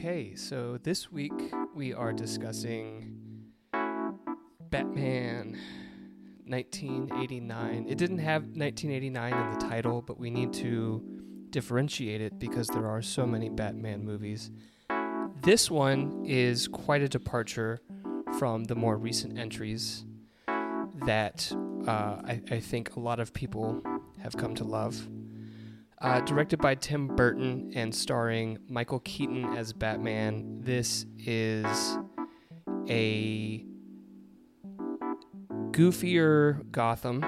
Okay, so this week we are discussing Batman 1989. It didn't have 1989 in the title, but we need to differentiate it because there are so many Batman movies. This one is quite a departure from the more recent entries that uh, I, I think a lot of people have come to love. Uh, directed by Tim Burton and starring Michael Keaton as Batman, this is a goofier Gotham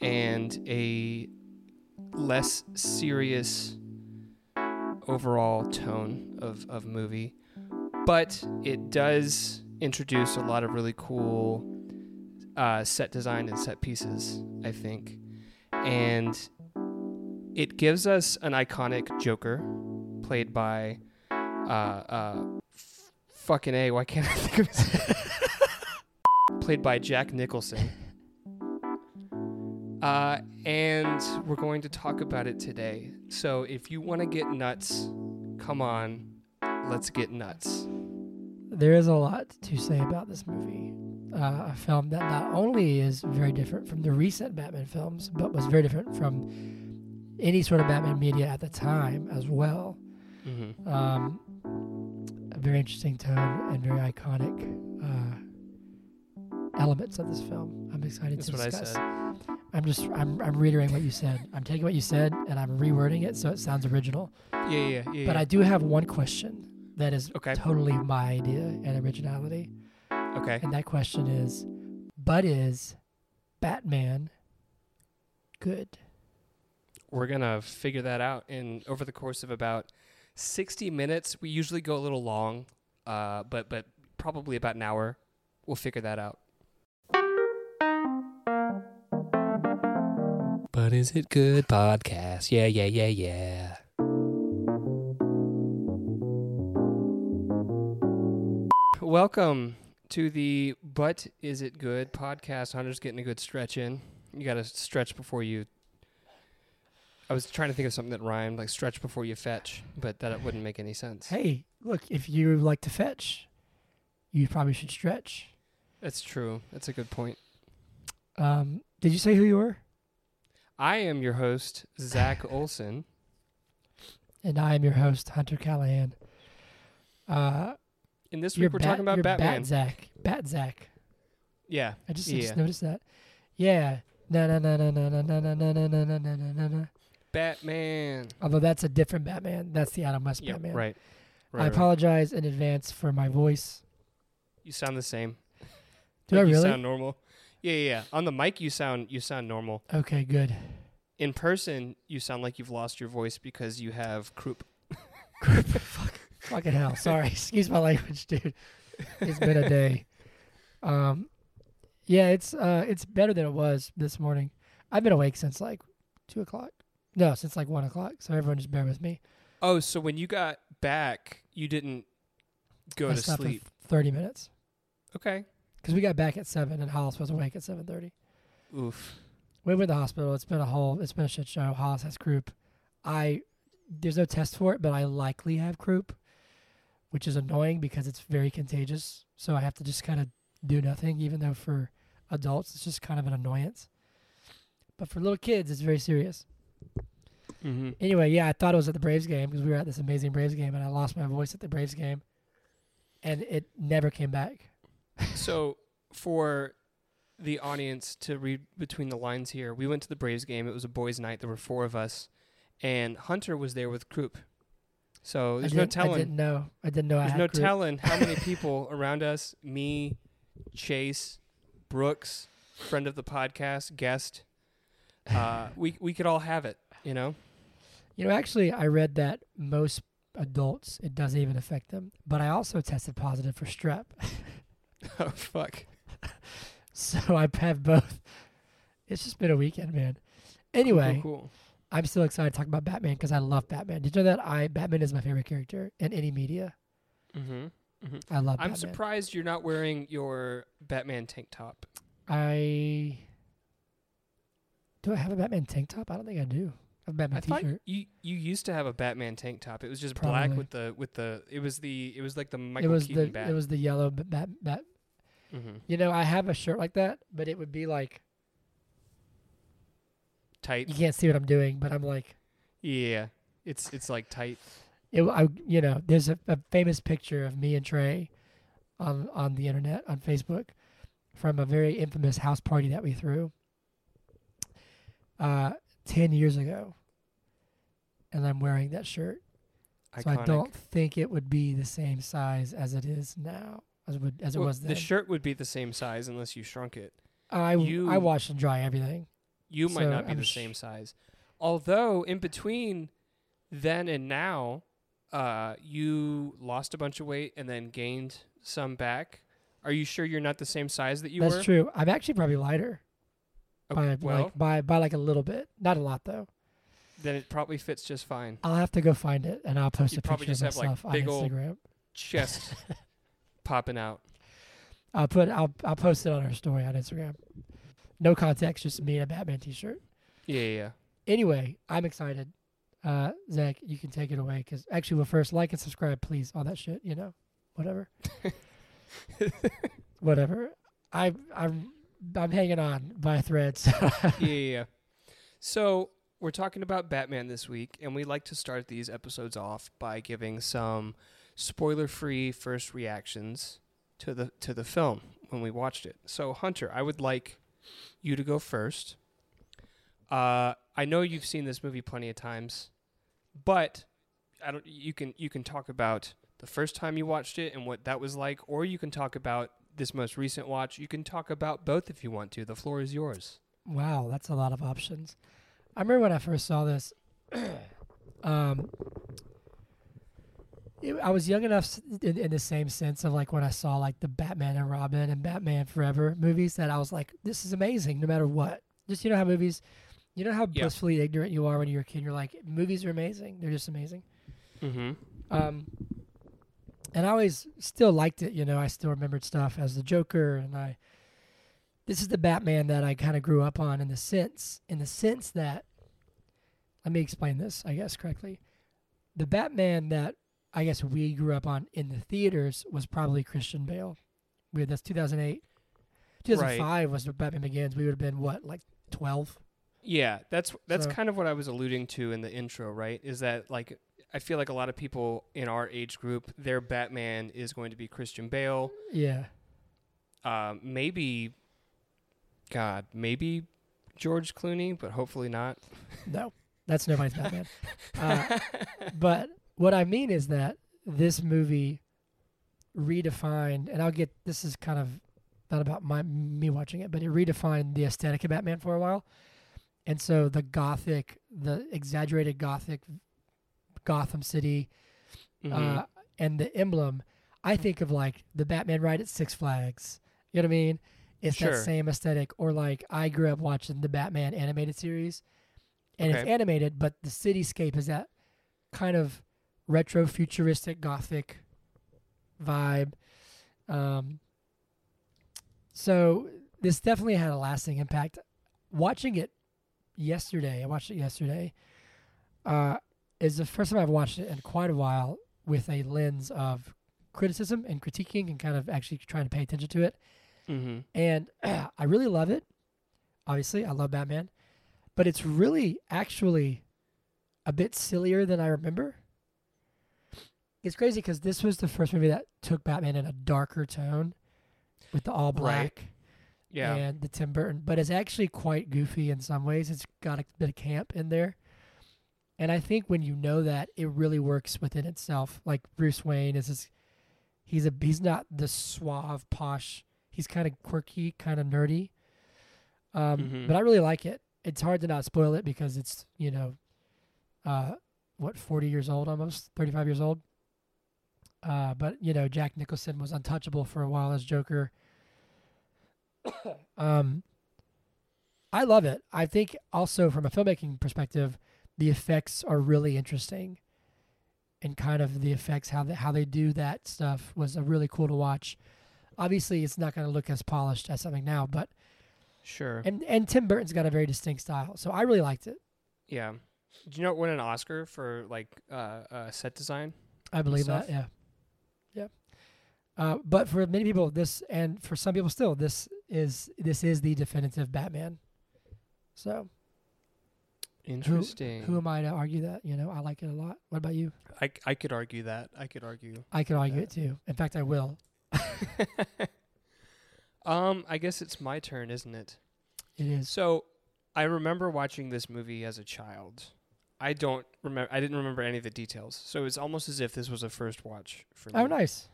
and a less serious overall tone of, of movie. But it does introduce a lot of really cool uh, set design and set pieces, I think. And it gives us an iconic Joker played by uh, uh, f- fucking A. Why can't I think of his Played by Jack Nicholson. Uh, and we're going to talk about it today. So if you want to get nuts, come on, let's get nuts. There is a lot to say about this movie. Uh, a film that not only is very different from the recent Batman films, but was very different from any sort of Batman media at the time as well. Mm-hmm. Um, a very interesting tone and very iconic uh, elements of this film. I'm excited That's to what I discuss. said. I'm just I'm I'm reiterating what you said. I'm taking what you said and I'm rewording it so it sounds original. Yeah, yeah, yeah. But I do have one question that is Okay. totally my idea and originality. Okay. And that question is, but is Batman good? We're gonna figure that out in over the course of about sixty minutes. We usually go a little long, uh, but but probably about an hour. We'll figure that out. But is it good podcast? Yeah, yeah, yeah, yeah. Welcome to the But Is It Good podcast. Hunter's getting a good stretch in. You got to stretch before you. I was trying to think of something that rhymed, like stretch before you fetch, but that wouldn't make any sense. Hey, look, if you like to fetch, you probably should stretch. That's true. That's a good point. Um, did you say who you were? I am your host, Zach Olson. And I am your host, Hunter Callahan. Uh, And this week we're Bat- talking about Batman. Bat Zach. Bat Zach. yeah. I just, I just noticed that. Yeah. Na na na na na na na na na na na na na na na. Batman. Although that's a different Batman. That's the Adam West Batman. right. I Right, right. apologize in advance for my voice. You sound the same. Do Like, I You really? sound normal. Yeah, yeah, yeah. On the mic, you sound you sound normal. okay, good. In person, you sound like you've lost your voice because you have croup. croup. Fuck fucking hell. Sorry. Excuse my language, dude. It's been a day. Um, yeah, it's uh, it's better than it was this morning. I've been awake since like two o'clock. No, since like one o'clock. So everyone just bear with me. Oh, so when you got back, you didn't go I to slept for sleep. thirty minutes Okay. because we got back at seven and Hollis was awake at seven thirty. Oof. We went to the hospital. It's been a whole. It's been a shit show. Hollis has croup. I there's no test for it, but I likely have croup, which is annoying because it's very contagious. So I have to just kind of do nothing, even though for adults it's just kind of an annoyance. But for little kids, it's very serious. Mm-hmm. Anyway, yeah, I thought it was at the Braves game because we were at this amazing Braves game, and I lost my voice at the Braves game, and it never came back. So for the audience to read between the lines here, we went to the Braves game. It was a boys' night. There were four of us, and Hunter was there with Croup. So there's no didn't, I telling. didn't know. I didn't know I There's no telling how many people around us, me, Chase, Brooks, friend of the podcast, guest, uh, we we could all have it, you know. You know, actually, I read that most adults it doesn't even affect them. But I also tested positive for strep, oh fuck. so I have both. It's just been a weekend, man. Anyway, cool, cool. I'm still excited to talk about Batman because I love Batman. Did you know that I Batman is my favorite character in any media? Mm-hmm. I love. I'm Batman. surprised you're not wearing your Batman tank top. I do. I have a Batman tank top. I don't think I do. A Batman I thought T-shirt. you you used to have a Batman tank top. It was just black with the with the. It was the it was like the Michael it was Keaton the bat. it was the yellow b- bat bat. hmm You know, I have a shirt like that, but it would be like tight. you can't see what I'm doing, but I'm like Yeah, it's it's like tight. it. I you know, there's a, a famous picture of me and Trey on on the internet on Facebook from a very infamous house party that we threw uh 10 years ago. And I'm wearing that shirt. So I don't think it would be the same size as it is now, as it would as it Well, was then. the shirt would be the same size unless you shrunk it. I you- I wash and dry everything. You might So not be I'm the sh- same size. Although in between then and now, uh, you lost a bunch of weight and then gained some back. Are you sure you're not the same size that you That's were? That's true. I'm actually probably lighter Oh, by well, like by by like a little bit, not a lot though. then it probably fits just fine. I'll have to go find it and I'll post You a picture of have, like, myself on Instagram. Chest popping out. I'll put I'll I'll post it on our story on Instagram. No context, just me in a Batman T-shirt. Yeah, yeah. yeah. Anyway, I'm excited. Uh, Zach, you can take it away because actually, well, first like and subscribe, please. All that shit, you know, whatever, whatever. I I'm I'm hanging on by a thread. So yeah, yeah. So we're talking about Batman this week, and we like to start these episodes off by giving some spoiler-free first reactions to the to the film when we watched it. So Hunter, I would like you to go first. Uh, I know you've seen this movie plenty of times, but I don't. You can you can talk about the first time you watched it and what that was like, or you can talk about this most recent watch. You can talk about both if you want to. The floor is yours. Wow, that's a lot of options. I remember when I first saw this. um, it, I was young enough in, in the same sense of like when I saw like the Batman and Robin and Batman Forever movies that I was like, this is amazing no matter what. Just you know how movies, you know how Yeah. blissfully ignorant you are when you're a kid. You're like, movies are amazing. They're just amazing. Mm-hmm. Um, and I always still liked it. You know, I still remembered stuff as the Joker, and I. This is the Batman that I kind of grew up on in the sense, in the sense that. Let me explain this, I guess correctly. The Batman that I guess we grew up on in the theaters was probably Christian Bale. We that's 2008. 2005 was the Batman Begins. We would have been what, like 12? Yeah, that's that's So- kind of what I was alluding to in the intro, right? Is that like I feel like a lot of people in our age group, their Batman is going to be Christian Bale, Yeah. um, maybe, God, maybe George Clooney, but hopefully not. No, that's nobody's Batman. Uh, but what I mean is that this movie redefined, and I'll get this is kind of not about my me watching it, but it redefined the aesthetic of Batman for a while. And so the gothic, the exaggerated gothic Gotham City, Mhm. uh, and the emblem, I think of like the Batman ride at Six Flags. You know what I mean? It's Sure. that same aesthetic. Or like I grew up watching the Batman animated series, and it's animated, but the cityscape is that kind of retro futuristic gothic vibe. Um, so this definitely had a lasting impact. Watching it yesterday, I watched it yesterday. Uh, is the first time I've watched it in quite a while with a lens of criticism and critiquing and kind of actually trying to pay attention to it. Mhm. And I really love it. Obviously, I love Batman, but it's really actually a bit sillier than I remember. It's crazy because this was the first movie that took Batman in a darker tone with the all black Yeah. and the Tim Burton, but it's actually quite goofy in some ways. It's got a bit of camp in there. And I think when you know that, it really works within itself. Like Bruce Wayne is this, he's a he's not the suave posh. He's kind of quirky, kind of nerdy. Um, Mhm. But I really like it. It's hard to not spoil it because it's you know, uh, what forty years old almost, thirty five years old. Uh, but you know, Jack Nicholson was untouchable for a while as Joker. um, I love it. I think also from a filmmaking perspective, the effects are really interesting, and kind of the effects how they how they do that stuff was uh, really cool to watch. Obviously, it's not going to look as polished as something now, but Sure. and and Tim Burton's got a very distinct style, so I really liked it. Yeah. Do you know it won an Oscar for like uh, uh, set design? I believe stuff. that. Yeah. Yeah. Uh, but for many people, this and for some people still, this is this is the definitive Batman. So Interesting. who am I to argue that? You know, I like it a lot. What about you? I, I could argue that. I could argue. I could argue Yeah. it too. In fact, I will. um, I guess it's my turn, isn't it? It is. So, I remember watching this movie as a child. I don't remember. I didn't remember any of the details. So it's almost as if this was a first watch for me. Oh, nice.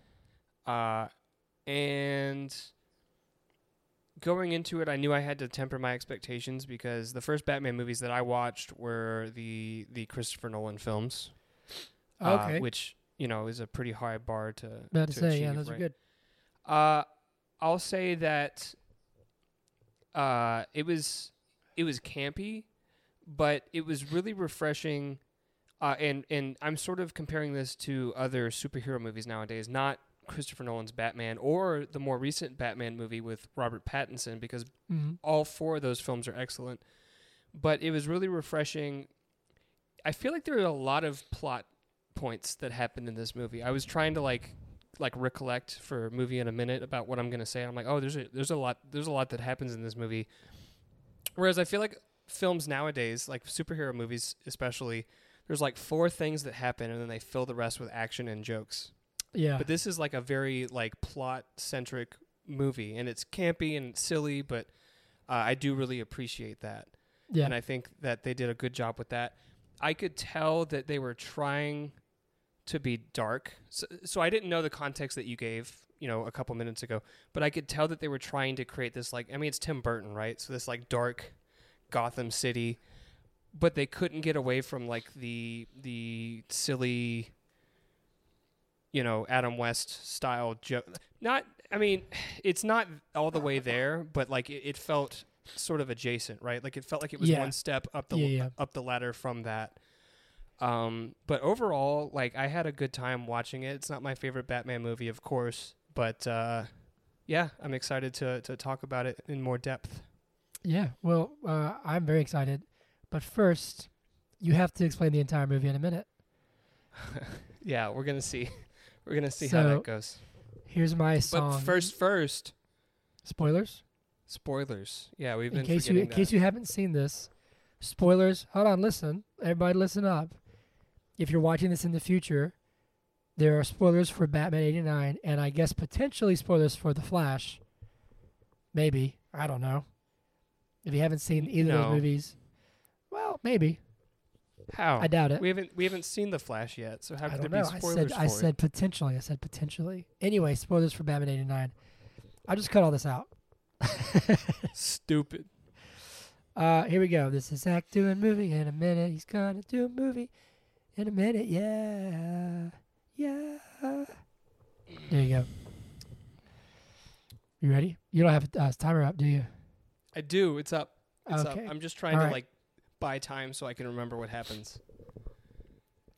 Uh, and going into it, I knew I had to temper my expectations because the first Batman movies that I watched were the the Christopher Nolan films. uh, Okay. which you know is a pretty high bar to. About to to say, yeah, achieve, those are good. Uh, I'll say that uh, it was it was campy, but it was really refreshing. Uh, and and I'm sort of comparing this to other superhero movies nowadays, not Christopher Nolan's Batman or the more recent Batman movie with Robert Pattinson, because hmm all four of those films are excellent. But it was really refreshing. I feel like there are a lot of plot points that happened in this movie. I was trying to like like recollect for a movie in a minute about what I'm gonna say. I'm like, oh, there's a there's a lot there's a lot that happens in this movie. Whereas I feel like films nowadays, like superhero movies especially, there's like four things that happen and then they fill the rest with action and jokes. Yeah. But this is like a very like plot centric movie, and it's campy and silly, but uh, I do really appreciate that, yeah. and I think that they did a good job with that. I could tell that they were trying to be dark, so, so I didn't know the context that you gave, you know, a couple minutes ago, but I could tell that they were trying to create this like I mean, it's Tim Burton, right? So this like dark Gotham City, but they couldn't get away from like the the silly you know Adam West style joke. Not, I mean, it's not all the way there, but like it, it felt sort of adjacent, right? Like it felt like it was Yeah. one step up the Yeah, yeah. up the ladder from that. Um, but overall, like I had a good time watching it. It's not my favorite Batman movie, of course, but uh, yeah, I'm excited to to talk about it in more depth. Yeah, well, uh, I'm very excited. But first, you have to explain the entire movie in a minute. yeah, we're gonna see. We're gonna see how So, that goes. Here's my song. But first, first, spoilers. spoilers. Yeah, we've In been case you in forgetting case you haven't seen this, spoilers. Hold on, listen. Everybody, listen up. If you're watching this in the future, there are spoilers for Batman '89, and I guess potentially spoilers for The Flash. Maybe I don't know. If you haven't seen either of No. those movies, well, maybe. How? I doubt it. We haven't we haven't seen the Flash yet, so how I could there know. be I said I said potentially. I said potentially. Anyway, spoilers for Batman '89. I'll just cut all this out. Stupid. Uh, here we go. This is Zach doing a movie in a minute. He's gonna do a movie in a minute. Yeah, yeah. There you go. You ready? You don't have a uh, timer up, do you? I do. It's up. It's Okay. up. I'm just trying All to right. like buy time so I can remember what happens.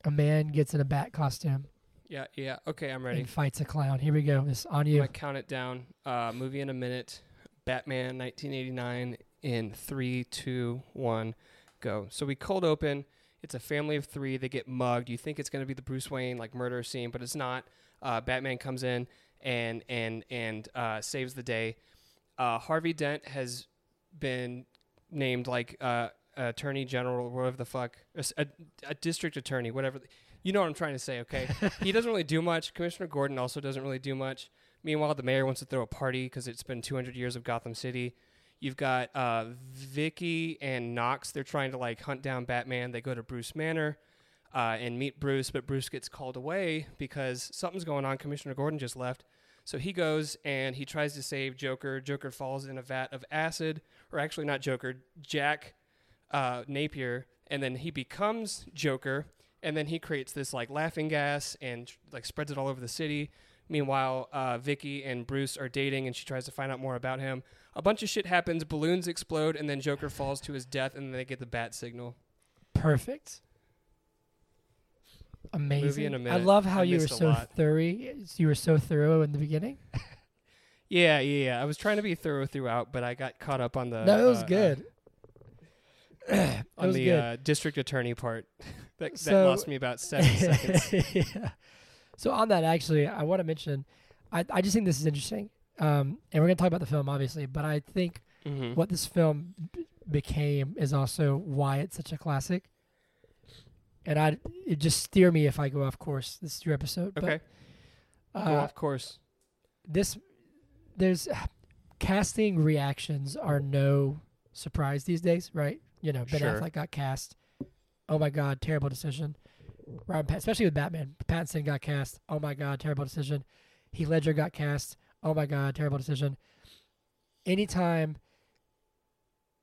A man gets in a bat costume Yeah, yeah. Okay, I'm ready. and fights a clown. Here we go. This on I'm you. gonna count it down. Uh, movie in a minute. Batman, 1989. In three, two, one, go. So we cold open. It's a family of three. They get mugged. You think it's gonna be the Bruce Wayne like murder scene, but it's not. Uh, Batman comes in and and and uh, saves the day. Uh, Harvey Dent has been named like uh, attorney general, whatever the fuck, a district attorney, whatever. You know what I'm trying to say, okay? he doesn't really do much. Commissioner Gordon also doesn't really do much. Meanwhile, the mayor wants to throw a party because it's been 200 years of Gotham City. You've got uh, Vicki and Knox. They're trying to like hunt down Batman. They go to Bruce Manor uh, and meet Bruce, but Bruce gets called away because something's going on. Commissioner Gordon just left. So he goes and he tries to save Joker. Joker falls in a vat of acid, or actually not Joker, Jack uh, Napier, and then he becomes Joker, and then he creates this like laughing gas and like spreads it all over the city. Meanwhile, uh, Vicki and Bruce are dating, and she tries to find out more about him. A bunch of shit happens. Balloons explode, and then Joker falls to his death, and then they get the bat signal. Perfect. Amazing. I love how I you were so lot. thorough. You were so thorough in the beginning. Yeah, yeah, yeah. I was trying to be thorough throughout, but I got caught up on the. no, it was uh, uh, good. on the uh, district attorney part. that, that So- lost me about seven seconds. yeah. So on that, actually, I want to mention, I, I just think this is interesting. Um, and we're gonna talk about the film, obviously, but I think hmm what this film b- became is also why it's such a classic. And I, it just steer me if I go off course. This is your episode. but, Okay, uh, go off course. this there's casting reactions are no surprise these days, right? You know, Ben Sure. Affleck got cast. Oh my God, terrible decision. Robert Pat- especially with Batman, Pattinson got cast. Oh my God, terrible decision. Heath Ledger got cast. Oh my God, terrible decision. Anytime,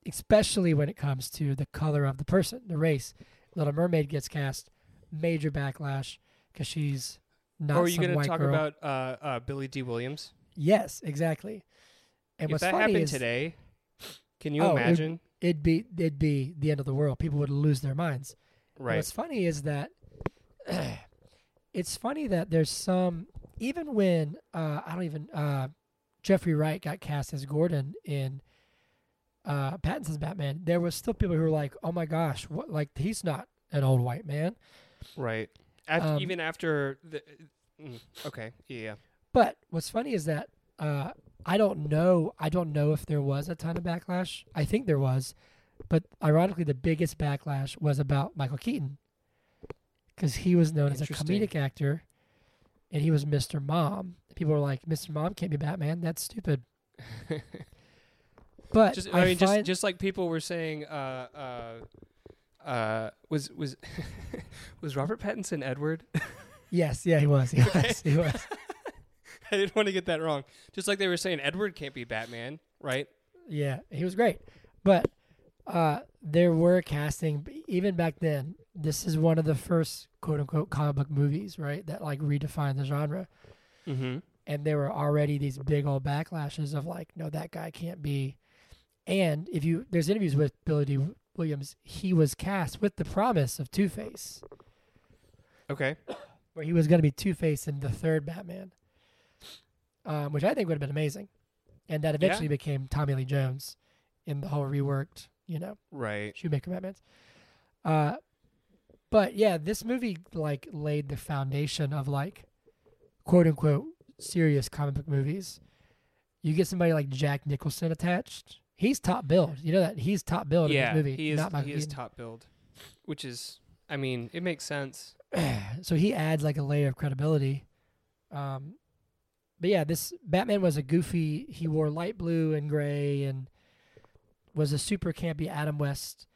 especially when it comes to the color of the person, the race, Little Mermaid gets cast. Major backlash because she's not. or are you going to talk girl. about uh, uh, Billy Dee Williams? Yes, exactly. And if what's that funny happened is today, can you Oh, imagine? It'd be it'd be the end of the world. People would lose their minds. And Right. What's funny is that it's funny that there's some even when uh, I don't even uh, Jeffrey Wright got cast as Gordon in uh, Pattinson's Batman, there was still people who were like, "Oh my gosh, what? Like he's not an old white man." Right. Af- Um, even after the. mm, okay. Yeah. But what's funny is that uh, I don't know. I don't know if there was a ton of backlash. I think there was, but ironically, the biggest backlash was about Michael Keaton because he was known as a comedic actor, and he was Mr. Mom. People were like, "Mr. Mom can't be Batman. That's stupid." But just I, I, mean, just just like people were saying, uh, uh, uh, was was was Robert Pattinson Edward? yes, yeah, he was. He was. He was. I didn't want to get that wrong. Just like they were saying, Edward can't be Batman, right? Yeah, he was great. But uh, there were casting even back then. This is one of the first quote unquote comic book movies, right? That like redefined the genre. Mm-hmm. And there were already these big old backlashes of like, no, that guy can't be. And if you there's interviews with Billy Dee Williams, he was cast with the promise of Two Face, Okay. where he was going to be Two Face in the third Batman, um, which I think would have been amazing. And that eventually became Tommy Lee Jones in the whole reworked, you know, Right. Schumacher Batman's. Uh, but yeah, this movie like laid the foundation of like quote unquote serious comic book movies. You get somebody like Jack Nicholson attached. He's top billed. You know that he's top billed yeah. in this movie. he is. not Michael He is top build, which is. I mean, it makes sense. so he adds like a layer of credibility. Um, but yeah, this Batman was a goofy. He wore light blue and gray and was a super campy Adam West.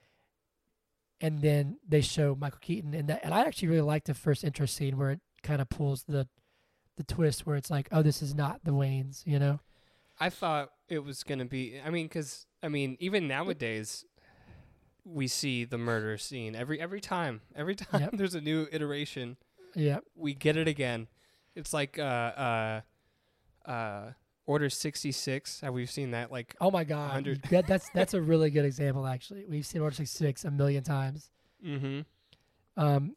And then they show Michael Keaton in that, and I actually really liked the first intro scene where it kind of pulls the the twist where it's like, oh, this is not the Waynes, you know? I thought it was gonna be. I mean, because I mean, even nowadays, we see the murder scene every every time. Every time Yep. there's a new iteration, Yeah, we get it again. It's like uh uh uh Order sixty six. Have we seen that? Like Oh my God, 100. that, that's that's a really good example. Actually, we've seen Order sixty six a million times. mm-hmm. Um,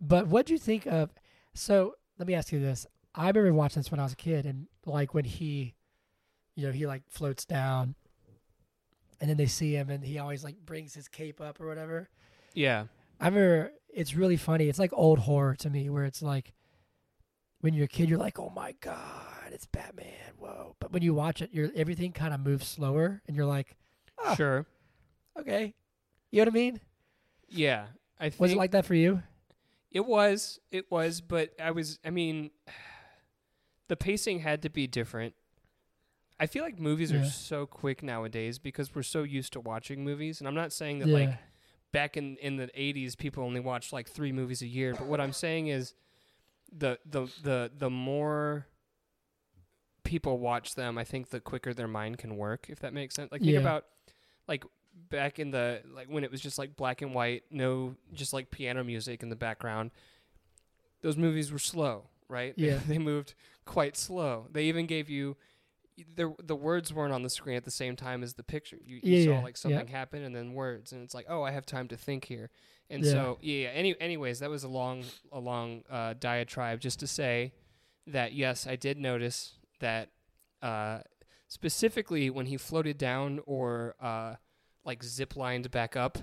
but what do you think of? So let me ask you this: I remember watching this when I was a kid, and like when he, you know, he like floats down, and then they see him, and he always like brings his cape up or whatever. Yeah. I remember it's really funny. It's like old horror to me, where it's like when you're a kid, you're like, "Oh my god, it's Batman!" Whoa! But when you watch it, you're everything kind of moves slower, and you're like, Ah. Sure. "Okay," you know what I mean? Yeah. I think Was it like that for you? It was, it was, but I was, I mean, the pacing had to be different. I feel like movies are so quick nowadays because we're so used to watching movies. And I'm not saying that, yeah. like, back in, in the 80s, people only watched like three movies a year. But what I'm saying is the, the, the, the more people watch them, I think the quicker their mind can work, if that makes sense. Like, think Yeah. about, like, back in the like when it was just like black and white, no just like piano music in the background. Those movies were slow, right? They- Yeah. They, moved quite slow. They even gave you the the words weren't on the screen at the same time as the picture. You, you Yeah, saw yeah, like yeah. something happen and then words and it's like, "Oh, I have time to think here." And Yeah. so, yeah, any anyways, that was a long a long uh, diatribe just to say that yes, I did notice that uh, specifically when he floated down or uh, like zip lined back up.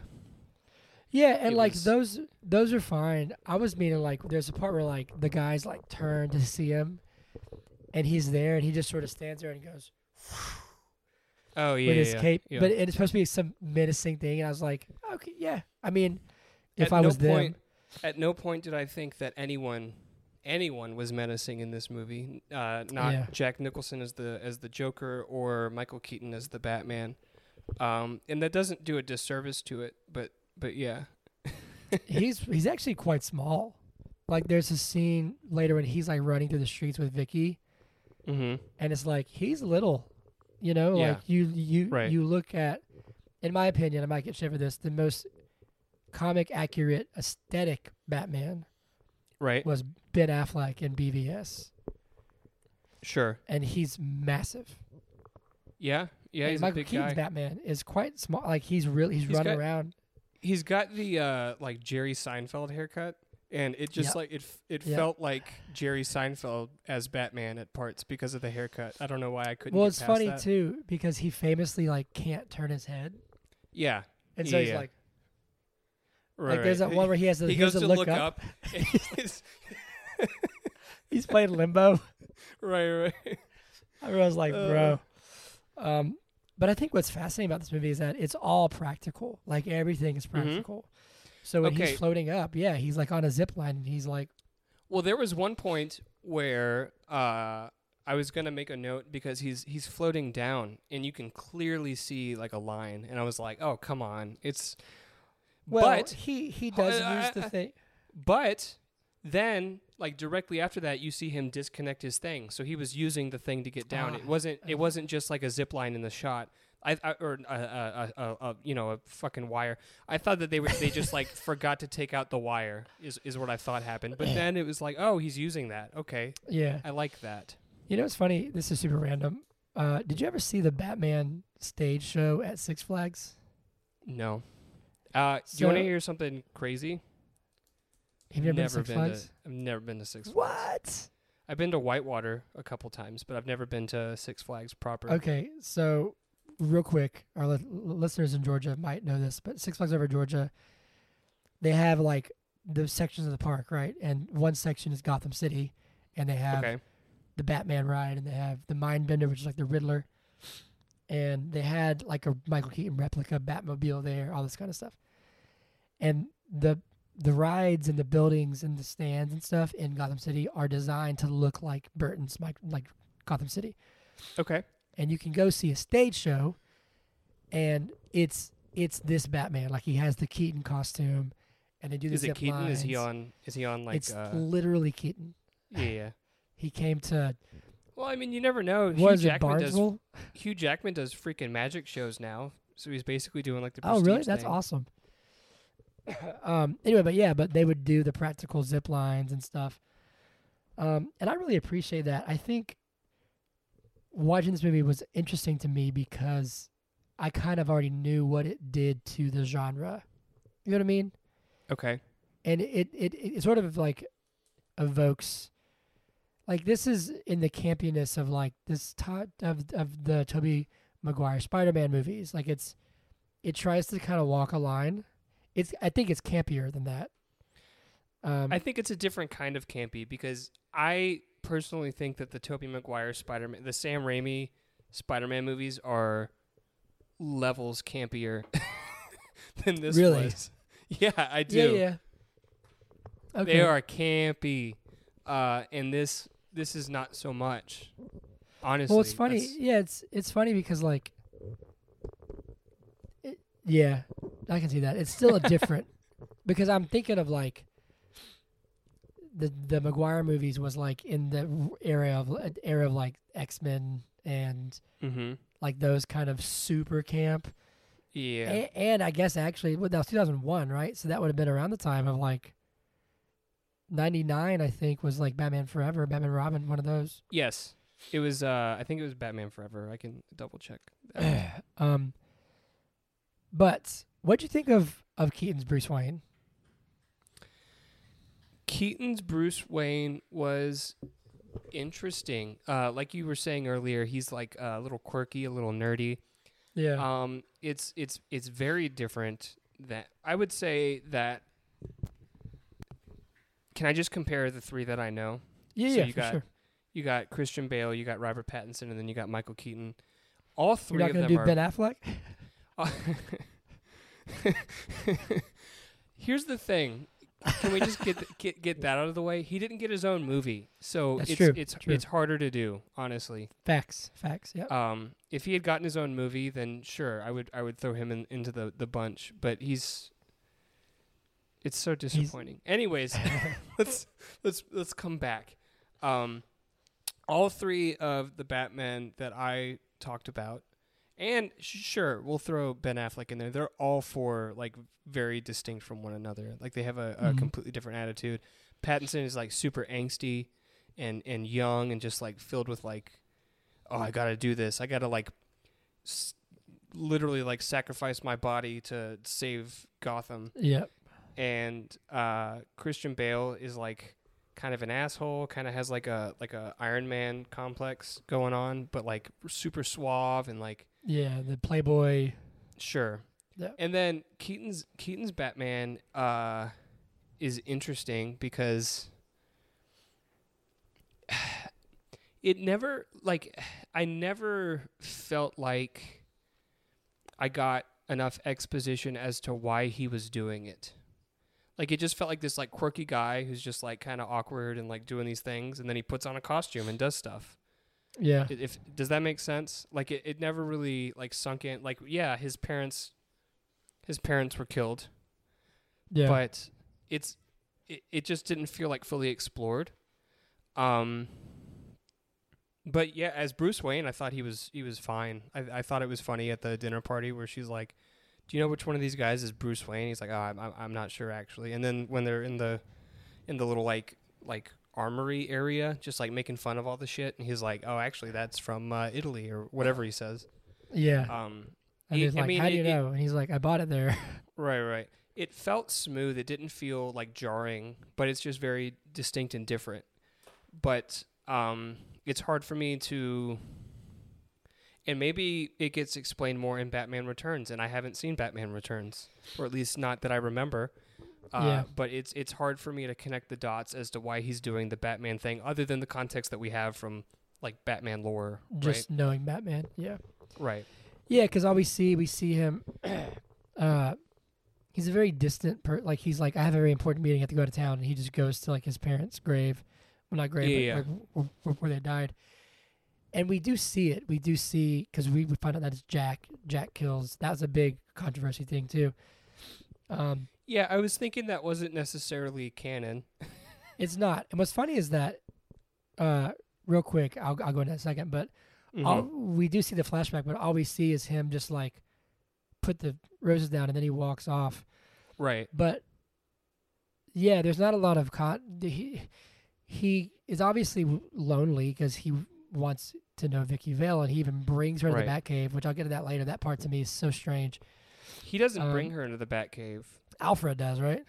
Yeah, and like those those are fine. I was meaning like there's a part where like the guys like turn to see him, and he's there, and he just sort of stands there and goes Oh yeah, with his yeah, cape, yeah. but it's supposed to be some menacing thing, and I was like, okay, yeah. I mean, if At I no was them, at no point did I think that anyone anyone was menacing in this movie. Uh, not Yeah. Jack Nicholson as the as the Joker or Michael Keaton as the Batman. Um, and that doesn't do a disservice to it, but but yeah. he's he's actually quite small. Like there's a scene later when he's like running through the streets with Vicki, Mm-hmm. and it's like he's little, you know. Yeah. Like you you Right. you look at, in my opinion, I might get shit for this. The most comic accurate aesthetic Batman Right. was Ben Affleck in BVS, Sure. and he's massive. Yeah. Yeah. And He's Michael a big Keaton's guy. Batman is quite small. Like he's really he's, He's running got- around. He's got the uh, like Jerry Seinfeld haircut, and it just Yeah. like it it Yeah. felt like Jerry Seinfeld as Batman at parts because of the haircut. I don't know why I couldn't. Well, it's funny that. too because he famously like can't turn his head, Yeah. and so he's Yeah. like Right. like there's that one where he has to he he goes to look, look up. up. he's- He's playing limbo. right. Right. I was like, Uh. bro. Um, but I think what's fascinating about this movie is that it's all practical. Like everything is practical. So when. Okay. he's floating up, yeah, he's like on a zip line and he's like, Well, there was one point where uh, I was gonna make a note because he's he's floating down, and you can clearly see like a line, and I was like, "Oh, come on!" It's well, but he he does Uh, use the uh, thing. but then like directly after that, you see him disconnect his thing, so he was using the thing to get down. Ah, it wasn't it wasn't just like a zip line in the shot. I, I or a, a, a, a, you know a fucking wire. I thought that they were they just like forgot to take out the wire is is what I thought happened. But then it was like, oh, he's using that. Okay, Yeah. I like that. You know what's funny? This is super random. Uh, did you ever see the Batman stage show at Six Flags? No. Uh, do you want to So- hear something crazy? Have you ever been to Six been Flags? to. I've never been to Six Flags. What? I've been to Whitewater a couple times, but I've never been to Six Flags proper. Okay, so real quick, our li- listeners in Georgia might know this, but Six Flags Over Georgia, they have like the sections of the park, right? And one section is Gotham City, and they have Okay. the Batman ride, and they have the Mind Bender, which is like the Riddler, and they had like a Michael Keaton replica Batmobile there, all this kind of stuff, and the the rides and the buildings and the stands and stuff in Gotham City are designed to look like Burton's like Gotham City Okay. And you can go see a stage show and it's it's this Batman like he has the Keaton costume and they do the Is it Keaton? Is he on? Is he on like? it's uh, literally Keaton yeah, yeah. he came to Well, I mean, you never know. Hugh what is it Jackman does. Hugh Jackman does freaking magic shows now, so he's basically doing like the. oh really that's thing. awesome um anyway but yeah but they would do the practical zip lines and stuff um and I really appreciate that I think watching this movie was interesting to me because I kind of already knew what it did to the genre. You know what I mean? Okay. and it, it it sort of like evokes like this is in the campiness of like this type of of the Tobey Maguire Spider-Man movies. Like it's it tries to kind of walk a line. It's I think it's campier than that. Um I think it's a different kind of campy because I personally think that the Tobey Maguire Spider-Man, the Sam Raimi Spider-Man movies are levels campier than this Really? was. Yeah, I do. yeah yeah okay They are campy, uh, and this this is not so much. Honestly, well it's funny yeah it's it's funny because like it, yeah I can see that it's still a different because I'm thinking of like the the Maguire movies was like in the era of era of like X Men and Mhm. like those kind of super camp. Yeah. A- and I guess actually, well, that was 2001, right? So that would have been around the time of like 99, I think, was like Batman Forever, Batman Robin, one of those. yes. It was. Uh, I think it was Batman Forever. I can double check. that. um, but what do you think of of Keaton's Bruce Wayne? Keaton's Bruce Wayne was interesting. Uh, like you were saying earlier, he's like a little quirky, a little nerdy. Yeah. Um, it's it's it's very different. That I would say that. Can I just compare the three that I know? yeah, so yeah, you for got sure. You got Christian Bale, you got Robert Pattinson, and then you got Michael Keaton. All three You're three not of gonna them do are. Ben Affleck? Here's the thing. Can we just get, th- get get that out of the way? He didn't get his own movie, so That's it's true, it's true. it's harder to do, honestly. Facts. Facts. Yeah. Um, if he had gotten his own movie, then sure, I would I would throw him in, into the the bunch. But he's it's so disappointing. Anyways, let's let's let's come back. Um, all three of the Batman that I talked about, and sure, we'll throw Ben Affleck in there. They're all four like very distinct from one another. Like they have a, a Mhm. completely different attitude. Pattinson is like super angsty and and young and just like filled with like, oh, I gotta do this. I gotta like. S- literally like sacrifice my body to save Gotham Yep. and uh, Christian Bale is like kind of an asshole, kind of has like a like a Iron Man complex going on, but like super suave and like Yeah. The Playboy. sure. Yeah. And then Keaton's Keaton's Batman uh, is interesting because it never like I never felt like I got enough exposition as to why he was doing it. Like it just felt like this like quirky guy who's just like kind of awkward and like doing these things, and then he puts on a costume and does stuff. Yeah. If does that make sense? Like it, it never really like sunk in. Like yeah, his parents, his parents were killed, Yeah. but it's it, it just didn't feel like fully explored. Um. But yeah, as Bruce Wayne, I thought he was he was fine. I I thought it was funny at the dinner party where she's like, "Do you know which one of these guys is Bruce Wayne?" He's like, "Oh, I'm I'm, I'm not sure actually." And then when they're in the in the little like like armory area, just like making fun of all the shit, and he's like, "Oh, actually, that's from uh, Italy or whatever he says." yeah. Um, and he's I like, mean, "How do you it- know?" and he's like, "I bought it there." Right, right. It felt smooth. It didn't feel like jarring, but it's just very distinct and different. But um, it's hard for me to. And maybe it gets explained more in Batman Returns, and I haven't seen Batman Returns, or at least not that I remember. Uh, Yeah. But it's it's hard for me to connect the dots as to why he's doing the Batman thing, other than the context that we have from like Batman lore. Just knowing Batman. Yeah. right, right. Yeah, because all we see, we see him. uh, he's a very distant per. Like he's like, I have a very important meeting. I have to go to town, and he just goes to like his parents' grave. Well, not grave, Yeah, but like, where, where, where they died. And we do see it. We do see because we, we find out that it's Jack. Jack kills. That was a big controversy thing too. Um, Yeah, I was thinking that wasn't necessarily canon. it's not. And what's funny is that, uh, real quick, I'll I'll go into in a second, but all, Mhm. we do see the flashback, but all we see is him just like put the roses down and then he walks off. Right. But yeah, there's not a lot of con. He he is obviously lonely because he wants to know Vicki Vale, and he even brings her to Right. the Batcave, which I'll get to that later. That part to me is so strange. He doesn't Um, bring her into the Batcave. Alfred does, right?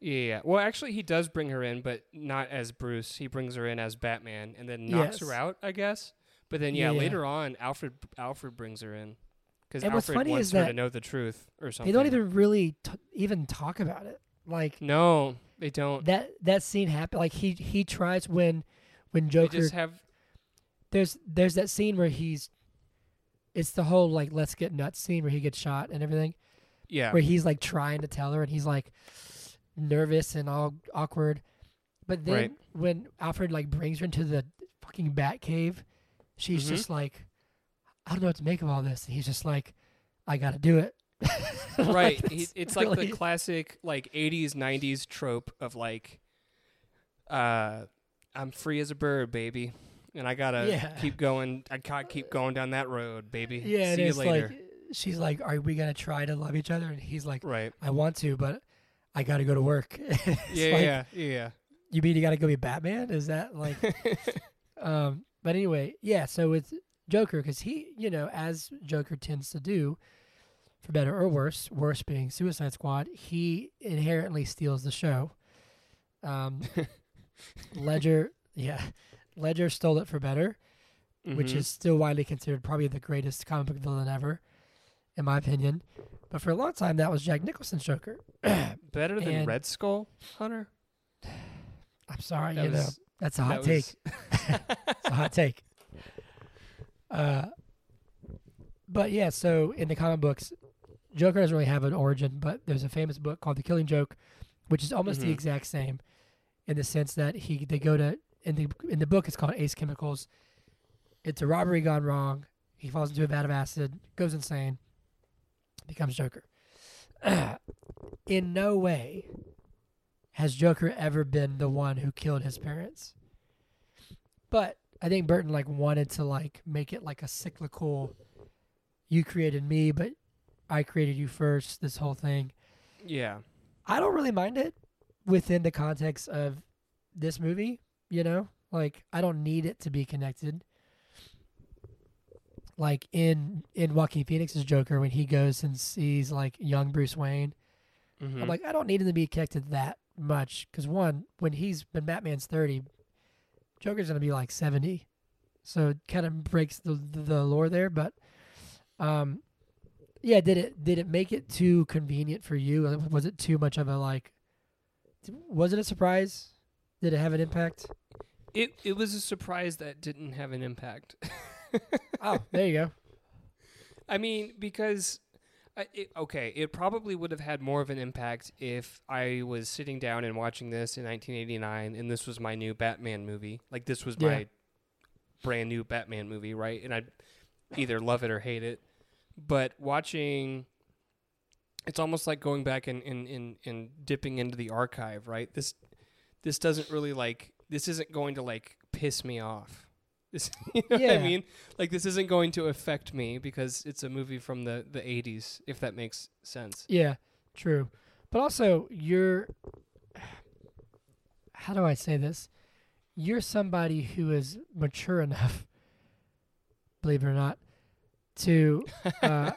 Yeah. Well, actually, he does bring her in, but not as Bruce. He brings her in as Batman, and then knocks her out, I guess. But then, yeah, Yeah. later on, Alfred Alfred brings her in because Alfred funny wants is her to know the truth or something. They don't even really t- even talk about it. Like No, they don't. that that scene happened. Like he he tries when when They Joker just have. there's there's that scene where he's it's the whole like let's get nuts scene where he gets shot and everything Yeah. where he's like trying to tell her and he's like nervous and all awkward but then Right. when alfred like brings her into the fucking bat cave she's Mhm. just like i don't know what to make of all this and he's just like i gotta do it Like, right. He, that's it's like the classic like 80s 90s trope of like uh I'm free as a bird, baby. And I got to Yeah. keep going. I got to keep going down that road, baby. yeah See you later. like she's like are we gonna try to love each other and he's like right. i want to but i gotta go to work Yeah, like, yeah, yeah. you mean you gotta go be batman is that like Um, but anyway, yeah. So with Joker, because he, you know, as Joker tends to do, for better or worse, worse being Suicide Squad, he inherently steals the show. Um, Ledger, yeah, Ledger stole it for better, which Mhm. is still widely considered probably the greatest comic book villain ever. In my opinion. But for a long time, that was Jack Nicholson's Joker. Better than And- Red Skull Hunter. I'm sorry, That you know that's a hot that take. was- It's a hot take. Uh, but yeah, so in the comic books, Joker doesn't really have an origin, but there's a famous book called The Killing Joke, which is almost the Mhm. exact same, in the sense that he they go to in the in the book it's called Ace Chemicals. It's a robbery gone wrong. He falls into a vat of acid, goes insane, becomes Joker. in no way has Joker ever been the one who killed his parents. But I think Burton like wanted to like make it like a cyclical you created me, but I created you first, this whole thing. yeah. I don't really mind it within the context of this movie, you know? Like I don't need it to be connected. Like in in Joaquin Phoenix's Joker when he goes and sees like young Bruce Wayne, Mhm. I'm like I don't need him to be connected that much cuz one, when he's when Batman's 30, Joker's going to be like 70. So it kind of breaks the, the the lore there, but um yeah, did it did it make it too convenient for you? Was it too much of a like was it a surprise? Did it have an impact? it it was a surprise that didn't have an impact. Oh, there you go. I mean, because I, it, okay, it probably would have had more of an impact if I was sitting down and watching this in 1989, and this was my new Batman movie. Like this was Yeah. my brand new Batman movie, right? And I'd either love it or hate it. But watching, it's almost like going back and and, and, and dipping into the archive, right? This this doesn't really like this isn't going to like piss me off. You know what Yeah. I mean? Like this isn't going to affect me because it's a movie from the the 80s, if that makes sense. Yeah, true. But also, you're. How do I say this? You're somebody who is mature enough, believe it or not, to uh,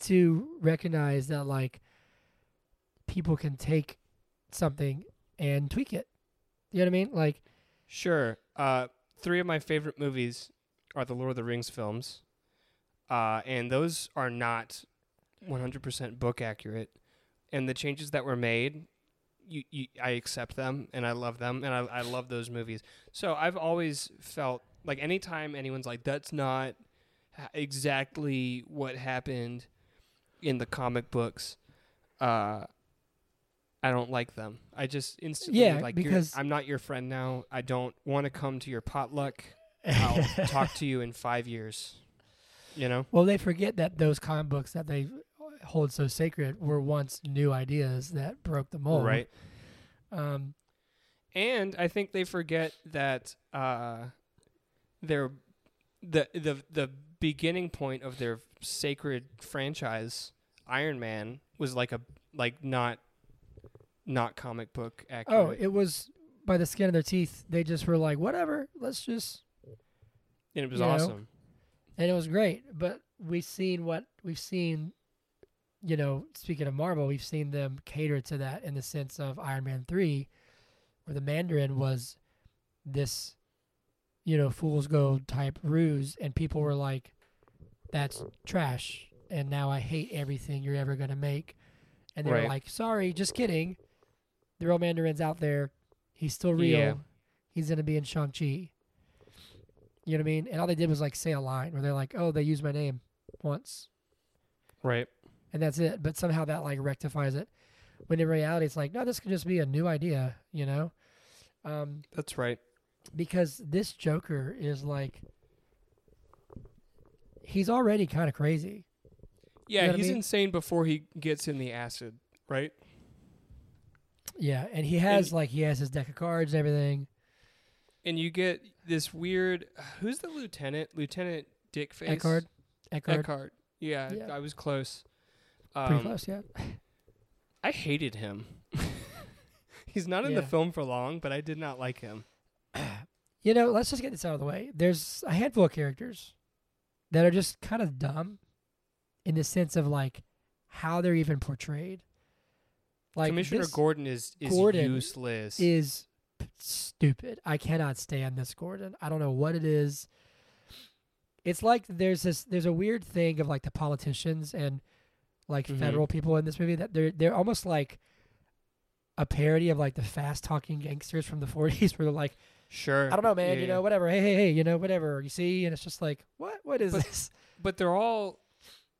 to recognize that like people can take something and tweak it. You know what I mean? Like, Sure. Uh, three of my favorite movies are the Lord of the Rings films, uh, and those are not 100% book accurate. And the changes that were made, you, you, I accept them and I love them, and I, I love those movies. So I've always felt like anytime anyone's like, "That's not exactly what happened in the comic books," uh, I don't like them. I just instantly Yeah, like you're- because- I'm not your friend now. I don't want to come to your potluck. I'll talk to you in five years. You know? well, they forget that those comic books that they hold so sacred were once new ideas that broke the mold. Right. Um, And I think they forget that uh, their the the the beginning point of their sacred franchise, Iron Man, was like a like not not comic book oh, accurate. Oh, it was by the skin of their teeth. They just were like, whatever, let's just, and it was you know, awesome. and it was great. But we've seen what we've seen. You know, speaking of Marvel, we've seen them cater to that in the sense of Iron Man three, where the Mandarin was this, you know, fool's gold type ruse, and people were like, "That's trash," and now I hate everything you're ever gonna make. And they were Right. like, "Sorry, just kidding. The real Mandarin's out there. He's still real. Yeah. He's gonna be in Shang Chi." You know what I mean? And all they did was like say a line where they're like, "Oh, they used my name once." Right. and that's it. But somehow that like rectifies it. When in reality, it's like, no, this could just be a new idea, you know? Um, That's right. because this Joker is like, he's already kind of crazy. Yeah, know what I he's mean? insane before he gets in the acid, right? Yeah, and he has And- like he has his deck of cards and everything. And you get this weird. Who's the lieutenant? Lieutenant Dickface. Eckhardt, Eckhardt, Eckhardt. Yeah, Yeah. I was close. pretty Um, close, yeah. I hated him. He's not in the film for long, but I did not like him. You know, let's just get this out of the way. There's a handful of characters that are just kind of dumb in the sense of like how they're even portrayed. Like Commissioner Gordon is is Gordon useless. is stupid. I cannot stand this Gordon. I don't know what it is. it's like there's this there's a weird thing of like the politicians and like Mhm. federal people in this movie that they're they're almost like a parody of like the fast talking gangsters from the 40s where they're like Sure. I don't know man Yeah, you yeah. know whatever hey hey hey you know whatever you see and it's just like what what is But this But they're all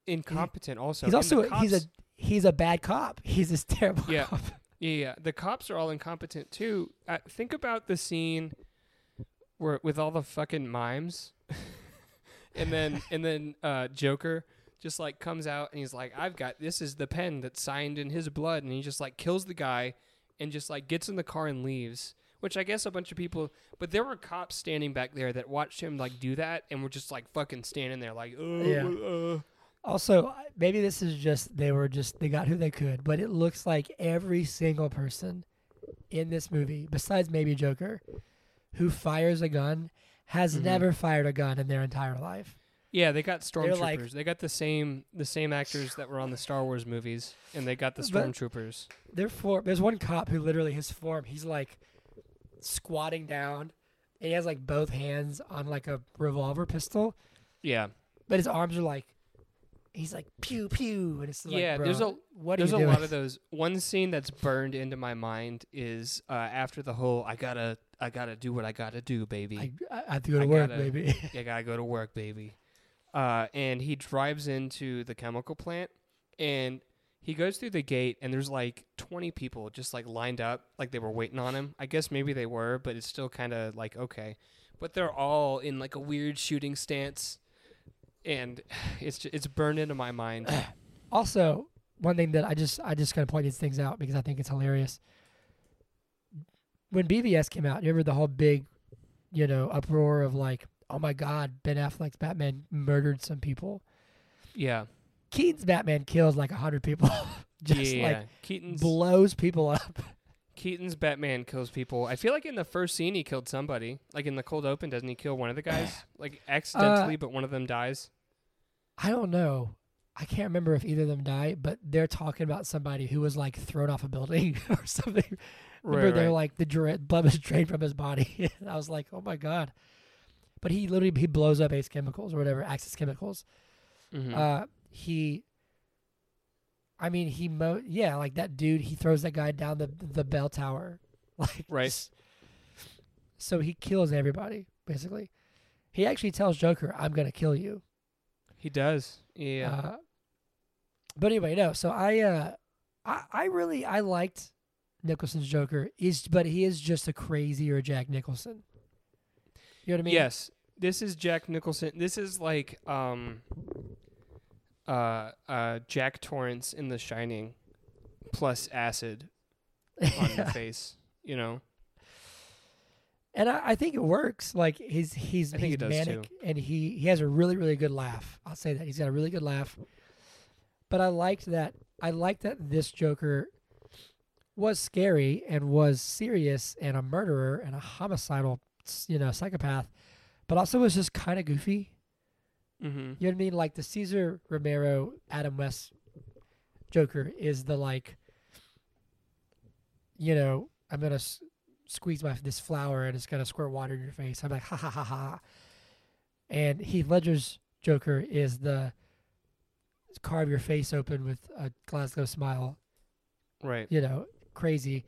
incompetent. Also, he's And also a, he's a cops- he's a bad cop he's this terrible Yeah. cop Yeah, yeah. The cops are all incompetent too. Uh, think about the scene where with all the fucking mimes, and then and then uh, Joker just like comes out and he's like, "I've got this is the pen that's signed in his blood," and he just like kills the guy and just like gets in the car and leaves. Which I guess a bunch of people, but there were cops standing back there that watched him like do that and were just like fucking standing there like, uh, Yeah. uh. Also, maybe this is just they were just they got who they could, but it looks like every single person in this movie, besides maybe Joker, who fires a gun, has Mhm. never fired a gun in their entire life. Yeah, they got stormtroopers. like- they got the same the same actors that were on the Star Wars movies, and they got the stormtroopers. Their form. There's one cop who literally his form. He's like squatting down, and he has like both hands on like a revolver pistol, Yeah, but his arms are like. He's like pew pew, and it's like, Yeah, there's a- what there's a doing? lot of those. One scene that's burned into my mind is uh, after the whole "I gotta I gotta do what I gotta do, baby." I, I, I have to go to I work, gotta- baby. I gotta go to work, baby. Uh, and he drives into the chemical plant, and he goes through the gate, and there's like 20 people just like lined up, like they were waiting on him. I guess maybe they were, but it's still kind of like okay. But they're all in like a weird shooting stance, and it's ju- it's burned into my mind. Also, one thing that I just I just gotta point these things out because I think it's hilarious. When BVS came out, you remember the whole big, you know, uproar of like, oh my God, Ben Affleck's Batman murdered some people. yeah, Keaton's Batman kills like a hundred people, just yeah. like Keaton's blows people up. Keaton's Batman kills people. I feel like in the first scene he killed somebody. Like in the cold open, doesn't he kill one of the guys? like accidentally, uh, but one of them dies. I don't know. I can't remember if either of them died, but they're talking about somebody who was like thrown off a building or something. Remember, Right, they're right. like the dra- blood was drained from his body. and I was like, oh my god. But he literally he blows up Ace Chemicals or whatever Axis Chemicals. Mhm. Uh, he. I mean, he mo yeah, like that dude. He throws that guy down the the bell tower, like Right. so he kills everybody basically. He actually tells Joker, "I'm gonna kill you." He does. Yeah. Uh, but anyway, no. So I, uh, I, I really I liked Nicholson's Joker. Is but he is just a crazier Jack Nicholson. You know what I mean? yes. This is Jack Nicholson. This is like um uh uh Jack Torrance in The Shining plus acid on the face, you know. And I, I think it works. Like he's he's he's manic too. and he he has a really really good laugh. I'll say that he's got a really good laugh. But I liked that. I liked that this Joker was scary and was serious and a murderer and a homicidal, you know, psychopath, but also was just kind of goofy. Mhm. You know what I mean? Like the Cesar Romero, Adam West Joker is the like, you know, I'm gonna squeeze my this flower and it's gonna squirt water in your face. I'm like ha ha ha ha. And Heath Ledger's Joker is the carve your face open with a Glasgow smile. Right. You know, crazy.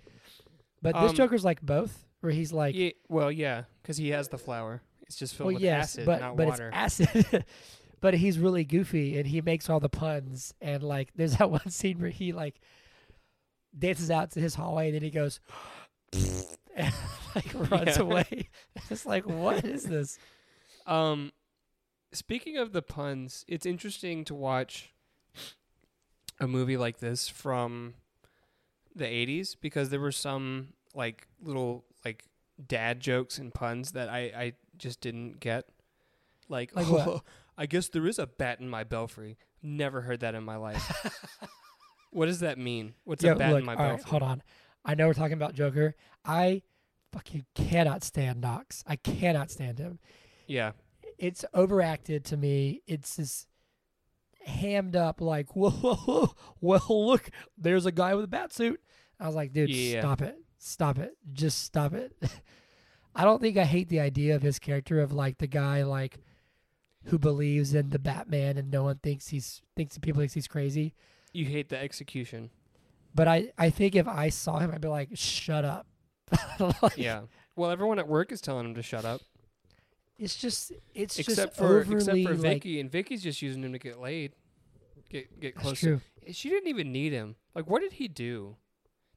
But this Um, Joker's like both, where he's like, yeah, well, yeah, cuz he has the flower. It's just filled well, with yes, acid, but not but water. it's acid. but he's really goofy and he makes all the puns. And like, there's that one scene where he like dances out to his hallway and then he goes and like runs Yeah. away. it's like, what is this? Um, speaking of the puns, it's interesting to watch a movie like this from the 80s because there were some like little like dad jokes and puns that I I just didn't get. Like, Like "Oh, I guess there is a bat in my belfry. Never heard that in my life. what does that mean? What's Yo, a bat look, in my all right, belfry? hold on. I know we're talking about Joker. I fucking cannot stand Knox. I cannot stand him. Yeah. it's overacted to me. It's this hammed up, like, whoa, whoa, whoa, well, look, there's a guy with a bat suit. I was like, dude, Yeah. stop it. Stop it. Just stop it. I don't think I hate the idea of his character of like the guy, like, who believes in the Batman and no one thinks he's thinks people thinks he's crazy. You hate the execution. But I I think if I saw him, I'd be like, shut up. Like, Yeah. Well, everyone at work is telling him to shut up, It's just it's except just for except for like, Vicki, and Vicki's just using him to get laid, get get That's close. true. She didn't even need him. Like, what did he do?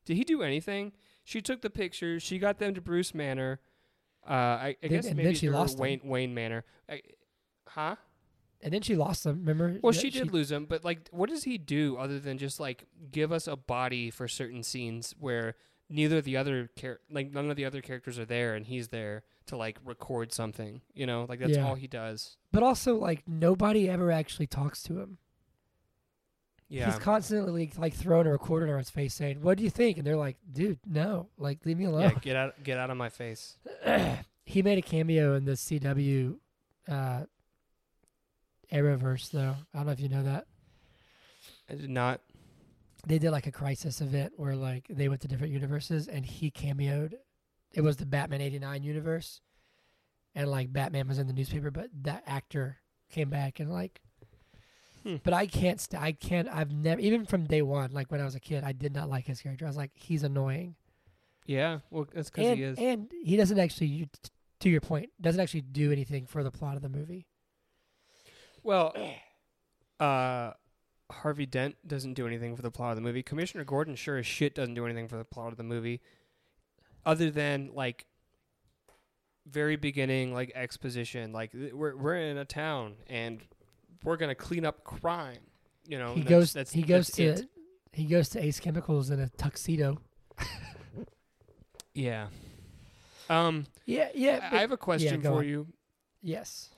Did he do anything? She took the pictures. She got them to Bruce Manor. Uh, I, I Then- guess maybe she lost. Wayne Wayne Manor. I, huh? And then she lost them. Remember? Well, Yeah, she did lose him, but like, what does he do other than just like give us a body for certain scenes where neither of the other char- like none of the other characters are there, and he's there to like record something. You know, like that's Yeah. all he does. But also, like nobody ever actually talks to him. Yeah, He's constantly like throwing a recorder in his face, saying, "What do you think?" And they're like, "Dude, no, like leave me yeah. alone." Get out, get out of my face. he made a cameo in the CW uh, Arrowverse, though. I don't know if you know that. I did not. They did like a crisis event where like they went to different universes, and he cameoed. It was the Batman '89 universe, and like Batman was in the newspaper, but that actor came back and like. Hmm. But I can't. St- I can't. I've never even from day one. Like when I was a kid, I did not like his character. I was like, he's annoying. Yeah, well, that's because he is. and he doesn't actually you- t- to your point doesn't actually do anything for the plot of the movie Well, uh, Harvey Dent doesn't do anything for the plot of the movie. Commissioner Gordon sure as shit doesn't do anything for the plot of the movie, other than like very beginning like exposition. Like th- we're we're in a town and we're gonna clean up crime. You know, he and goes That's, that's, he goes that's to it. he goes to ace chemicals in a tuxedo yeah. Um, yeah yeah I- I have a question go for on. you. yes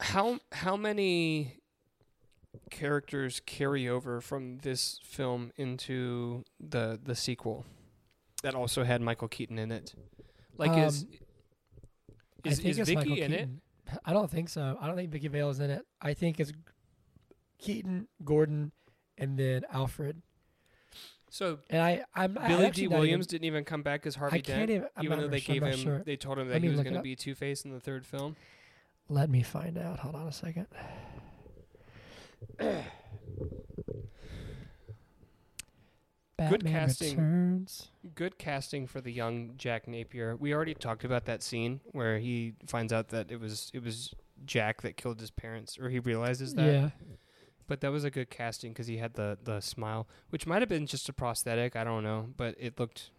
how how many characters carry over from this film into the the sequel that also had Michael Keaton in it? Like is Um, is, I think is Vicki Michael in it? Keaton. I don't think so I don't think Vicki Vale is in it I think it's Keaton Gordon and then Alfred So and I I'm Billy actually D. not even- Williams didn't even come back as Harvey I can't Dent, even even though they sure, gave him sure. they told him that he was going to be Two Face in the third film. Let me find out hold on a second Batman casting. Returns. Good casting for the young Jack Napier. We already talked about that scene where he finds out that it was it was Jack that killed his parents, or he realizes that. Yeah. But that was a good casting because he had the the smile, which might have been just a prosthetic. I don't know, but it looked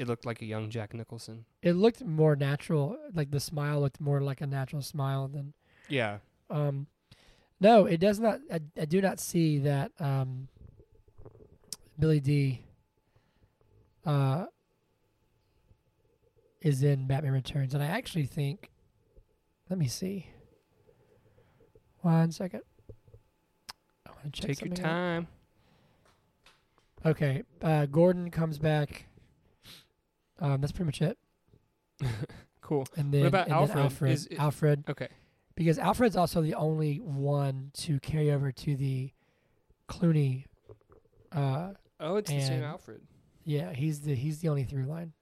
it looked like a young Jack Nicholson. It looked more natural. Like the smile looked more like a natural smile than. Yeah, Um, no, it does not. I, I do not see that. Um, Billy Dee. Uh, is in Batman Returns, and I actually think. Let me see. One second. I want to check take your something out. time. Okay, uh, Gordon comes back. Um, that's pretty much it. Cool. And then, what about and then Alfred? Alfred, Is it- Alfred, Okay. because Alfred's also the only one to carry over to the Clooney. Uh, Oh, it's the same Alfred. yeah, he's the he's the only through line.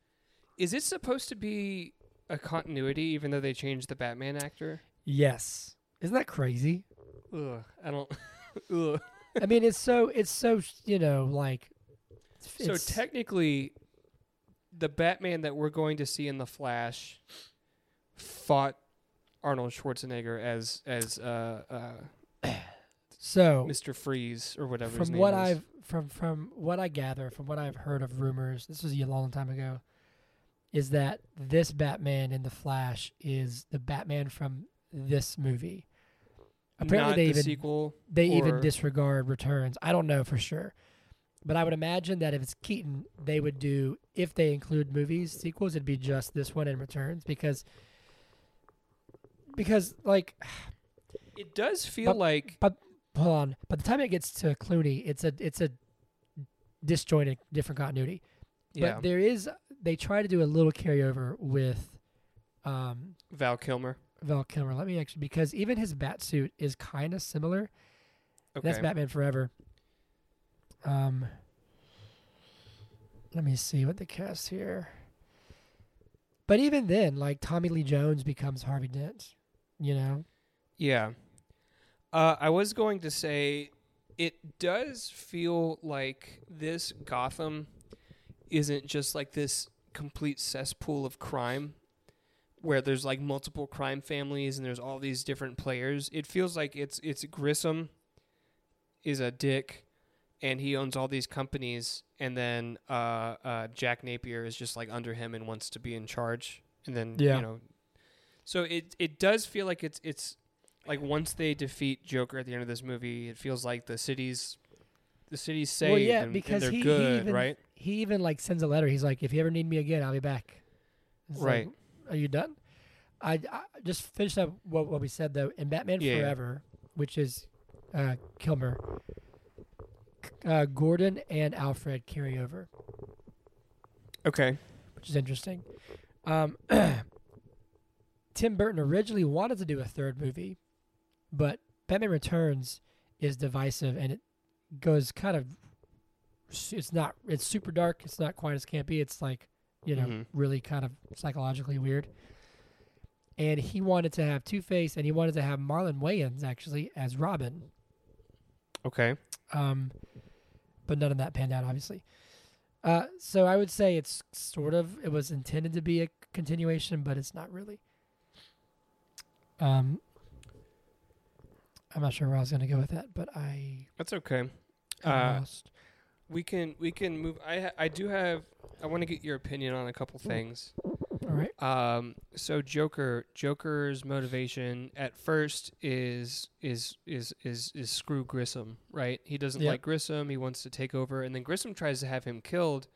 Is it supposed to be a continuity, even though they changed the Batman actor? Yes, isn't that crazy? Ugh, I don't. Ugh. I mean, it's so it's so you know like. So technically, the Batman that we're going to see in the Flash fought Arnold Schwarzenegger as as uh, uh, so Mr. Freeze or whatever. his from what is. I've from from what I gather, from what I've heard of rumors, this was a long time ago, is that this Batman in the Flash is the Batman from this movie. Apparently, Not they the even sequel. they even disregard returns. I don't know for sure, but I would imagine that if it's Keaton, they would do if they include movies sequels, it'd be just this one and returns because because like It does feel But- like hold on. By the time it gets to Clooney, it's a it's a disjointed different continuity. yeah, But there is they try to do a little carryover with um Val Kilmer. Val Kilmer. Let me actually because even his bat suit is kind of similar. Okay. That's Batman Forever. Um let me see what the cast here. But even then, like Tommy Lee Jones becomes Harvey Dent. You know. Yeah. Uh, I was going to say it does feel like this Gotham isn't just like this complete cesspool of crime where there's like multiple crime families and there's all these different players. It feels like it's it's Grissom is a dick and he owns all these companies and then uh, uh, Jack Napier is just like under him and wants to be in charge and then Yeah. you know so it it does feel like it's it's like once they defeat Joker at the end of this movie, it feels like the city's the city's saved Well, yeah, and, because and they're he- he even- right? He even like sends a letter. He's like, if you ever need me again, I'll be back. It's like, Right. Are you done? I, I just finished up what, what we said though in Batman Yeah, yeah. Forever, which is uh, Kilmer. Uh, Gordon and Alfred carry over, Okay. which is interesting. Um, Tim Burton originally wanted to do a third movie, but Batman Returns is divisive and it goes kind of. It's not. It's super dark. It's not quite as campy. It's like, you know, Mhm. really kind of psychologically weird. And he wanted to have Two Face, and he wanted to have Marlon Wayans actually as Robin. Okay. Um, but none of that panned out, obviously. Uh, so I would say it's sort of it was intended to be a continuation, but it's not really. Um, I'm not sure where I was going to go with that, but I That's okay. Uh. We can we can move. I ha- I do have. I want to get your opinion on a couple things. All right. Um. So Joker Joker's motivation at first is is is is is screw Grissom, right? He doesn't Yep. like Grissom. He wants to take over, and then Grissom tries to have him killed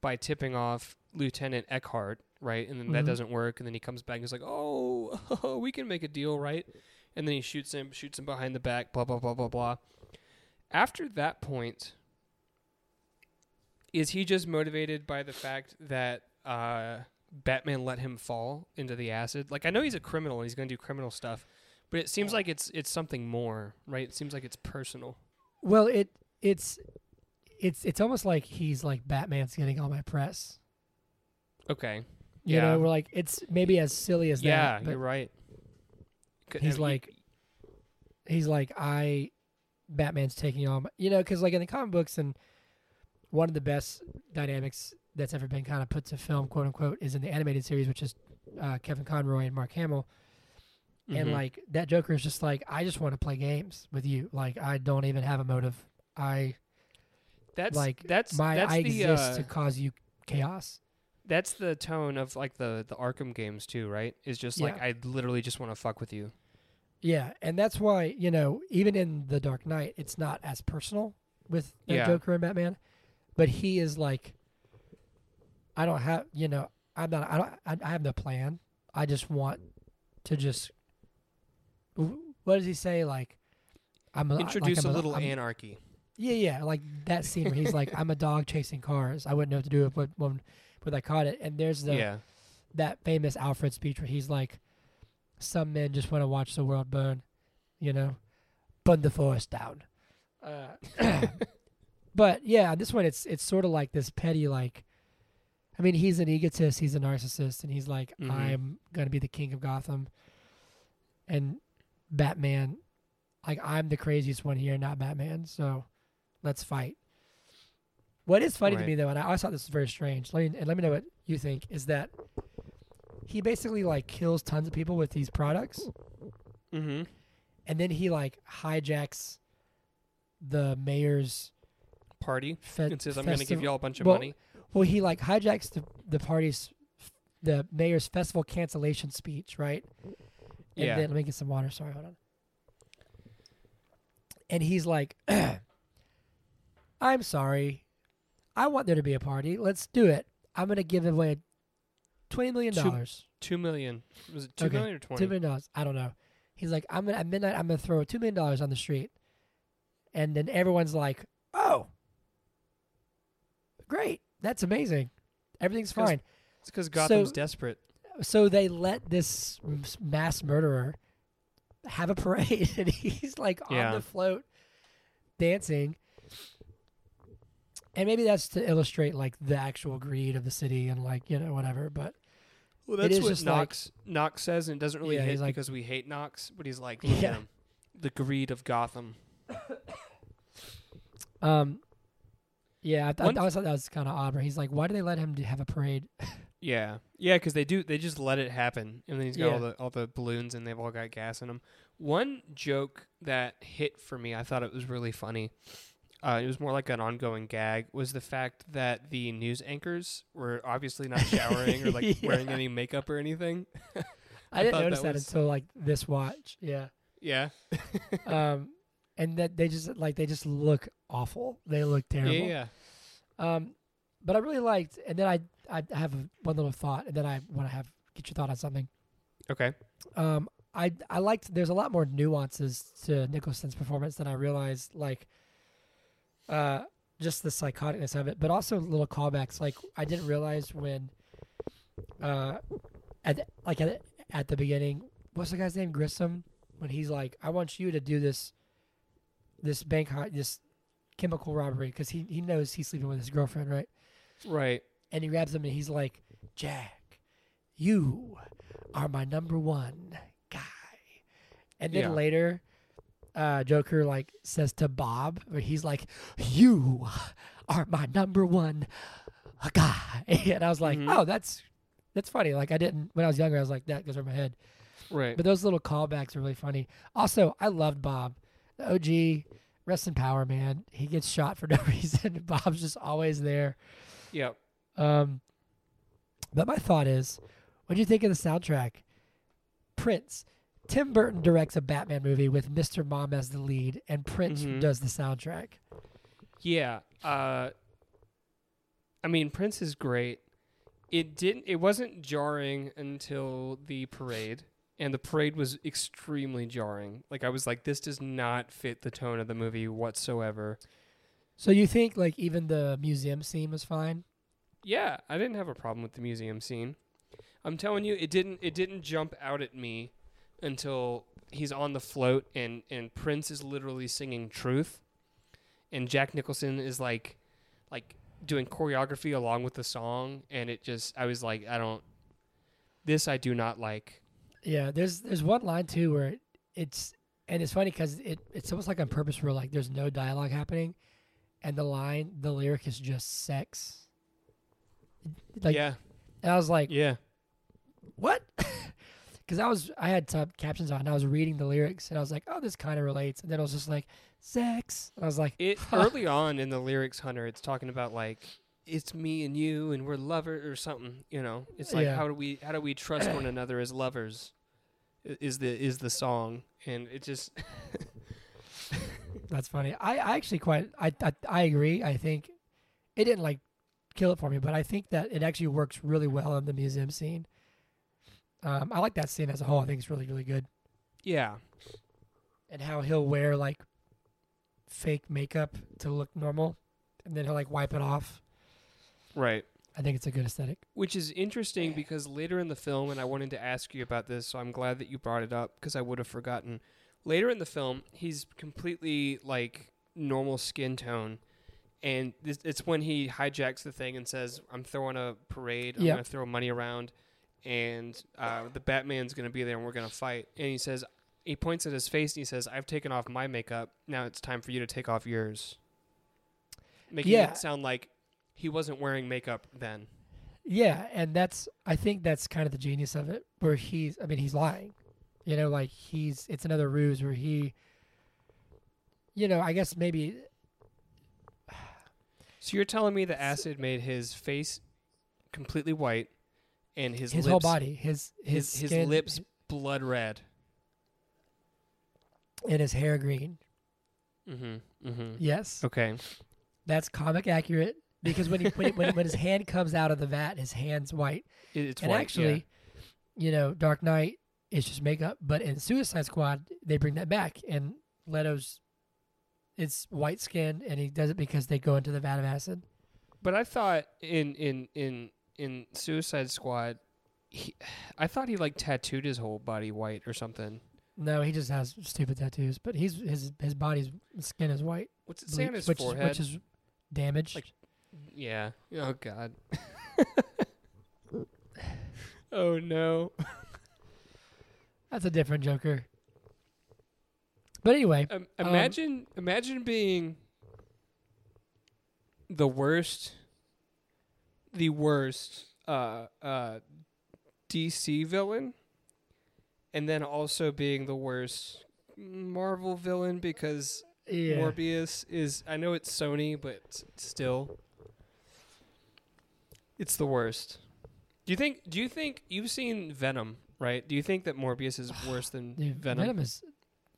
by tipping off Lieutenant Eckhardt, right? And then that Mhm. doesn't work. And then he comes back and he's like, "Oh, we can make a deal, right?" And then he shoots him, shoots him behind the back, blah blah blah blah blah. After that point, is he just motivated by the fact that uh, Batman let him fall into the acid? Like I know he's a criminal and he's going to do criminal stuff, but it seems like it's it's something more, right? It seems like it's personal. Well, it it's it's it's almost like he's like Batman's getting all my press. Okay. You Yeah. know, we're like it's maybe as silly as yeah, that. but you're right. He's like- he's like I Batman's taking all my you know because like in the comic books and one of the best dynamics that's ever been kind of put to film quote unquote is in the animated series which is uh, Kevin Conroy and Mark Hamill and mhm. like that Joker is just like I just want to play games with you like I don't even have a motive I that's like, that's my that's I the exist uh, to cause you chaos that's the tone of like the the Arkham games too, right? Is just like I literally just want to fuck with you. yeah and that's why you know even in the Dark Knight it's not as personal with that Yeah. Joker and Batman but he is like I don't have you know I'm not I don't I, I have no plan I just want to just what does he say like I'm a, Introduce like I'm a little I'm- anarchy. Yeah, yeah, like that scene where he's like, "I'm a dog chasing cars. I wouldn't know what to do if when when, I caught it." And there's the yeah. that famous Alfred speech where he's like, "Some men just want to watch the world burn," you know, burn the forest down. Uh, but yeah, this one it's it's sort of like this petty like. I mean, he's an egotist. He's a narcissist, and he's like, Mhm. "I'm gonna be the king of Gotham," and Batman, like, I'm the craziest one here, not Batman. So, let's fight. What is funny to me though, and I always thought this was very strange. Let me and let me know what you think. Is that he basically like kills tons of people with these products, Mm-hmm. and then he like hijacks the mayor's Party fe- and says, "I'm going to give you all a bunch of well, money." Well, he like hijacks the the party's the mayor's festival cancellation speech, right? And Yeah. then let me get some water. Sorry, hold on. And he's like, "I'm sorry, I want there to be a party. Let's do it. I'm gonna give away twenty million dollars. Two million. Was it two Okay. million or twenty? Two million dollars. I don't know." He's like, "I'm gonna at midnight. I'm gonna throw two million dollars on the street," and then everyone's like, "Oh, great! That's amazing. Everything's 'Cause fine." It's because Gotham's So- desperate. so they let this mass murderer have a parade and he's like Yeah. on the float dancing and maybe that's to illustrate like the actual greed of the city and like you know whatever but Well, that's is what just like- Knox Knox says, and it doesn't really Yeah, hit like- because we hate Knox. But he's like, Yeah. him, the greed of Gotham. Um, yeah, I, One- I always thought that was kind of odd. Where he's like, "Why do they let him do- have a parade?" Yeah, yeah, because they do. They just let it happen, and then he's got all Yeah. the all the balloons, and they've all got gas in them. One joke that hit for me, I thought it was really funny. Uh, it was more like an ongoing gag. Was the fact that the news anchors were obviously not showering or like Yeah. wearing any makeup or anything. I, didn't thought notice that that, was- until like this watch. Yeah. Yeah, um, and that they just like they just look awful. They look terrible. yeah, yeah. Um, but I really liked, and then I I have one little thought, and then I want to have get your thought on something. Okay. Um, I I liked. There's a lot more nuances to Nicholson's performance than I realized. Like, uh, just the psychoticness of it, but also little callbacks. Like I didn't realize when, uh, at the- like at at the beginning, what's the guy's name? Grissom. When he's like, I want you to do this, this bank hot this chemical robbery because he he knows he's sleeping with his girlfriend, right? Right. and he grabs him and he's like, Jack, you are my number one guy. And then Yeah. later, uh, Joker like says to Bob, but he's like, you are my number one guy. And I was like, Mhm. oh, that's that's funny. Like I didn't when I was younger, I was like, that goes over my head. Right. But those little callbacks are really funny. Also, I loved Bob. The OG, rest in power, man. He gets shot for no reason. Bob's just always there. yep. Um, but my thought is, what do you think of the soundtrack? Prince. Tim Burton directs a Batman movie with Mr. Mom as the lead, and Prince Mhm. does the soundtrack. Yeah. Uh I mean Prince is great. It didn't it wasn't jarring until the parade. And the parade was extremely jarring. Like I was like, this does not fit the tone of the movie whatsoever. So you think like even the museum scene was fine? Yeah, I didn't have a problem with the museum scene. I'm telling you, it didn't it didn't jump out at me until he's on the float and and Prince is literally singing "Truth," and Jack Nicholson is like like doing choreography along with the song, and it just I was like, I don't. This I do not like. Yeah, there's there's one line too where it, it's and it's funny because it it's almost like on purpose where like there's no dialogue happening, and the line the lyric is just sex. Like, yeah, and I was like, yeah, what? Because I was I had sub captions on and I was reading the lyrics and I was like, oh, this kind of relates. And then I was just like, sex. And I was like, it early on in the lyrics, Hunter. It's talking about like it's me and you and we're lovers or something. You know, it's like Yeah. how do we how do we trust one another as lovers? Is the is the song and it just that's funny. I, I actually quite I, I I agree. I think it didn't like kill it for me, but I think that it actually works really well in the museum scene. Um, I like that scene as a whole. I think it's really really good, yeah and how he'll wear like fake makeup to look normal, and then he'll like wipe it off. right. I think it's a good aesthetic. Which is interesting because later in the film, and I wanted to ask you about this, so I'm glad that you brought it up because I would have forgotten. Later in the film, he's completely like normal skin tone, and this, it's when he hijacks the thing and says, "I'm throwing a parade. I'm Yeah. gonna throw money around, and uh, the Batman's gonna be there, and we're gonna fight." And he says, he points at his face and he says, "I've taken off my makeup. Now it's time for you to take off yours." Making Yeah. it sound like he wasn't wearing makeup then. Yeah, and that's I think that's kind of the genius of it, where he's I mean he's lying, you know, like he's it's another ruse where he, you know, I guess maybe So you're telling me the acid made his face completely white and his his, lips, whole body, his his his, his skin, lips blood red. and his hair green. Mm-hmm. Mm-hmm. Yes, Okay. that's comic accurate because when he when, when when his hand comes out of the vat, his hand's white. It- it's and white, actually, you know, Dark Knight is just makeup, but in Suicide Squad they bring that back, and Leto's it's white skin, and he does it because they go into the vat of acid. But I thought in in in in Suicide Squad, he, I thought he like tattooed his whole body white or something. No, he just has stupid tattoos, but he's his his body's skin is white, What's it say on his which forehead? is which is damaged. Like- yeah. Oh God. Oh no. That's a different Joker. But anyway, Um, imagine imagine being the worst the worst uh uh DC villain and then also being the worst Marvel villain because yeah. Morbius is I know it's Sony but still it's the worst. Do you think do you think you've seen Venom, right? Do you think that Morbius is worse than Dude, Venom? Venom is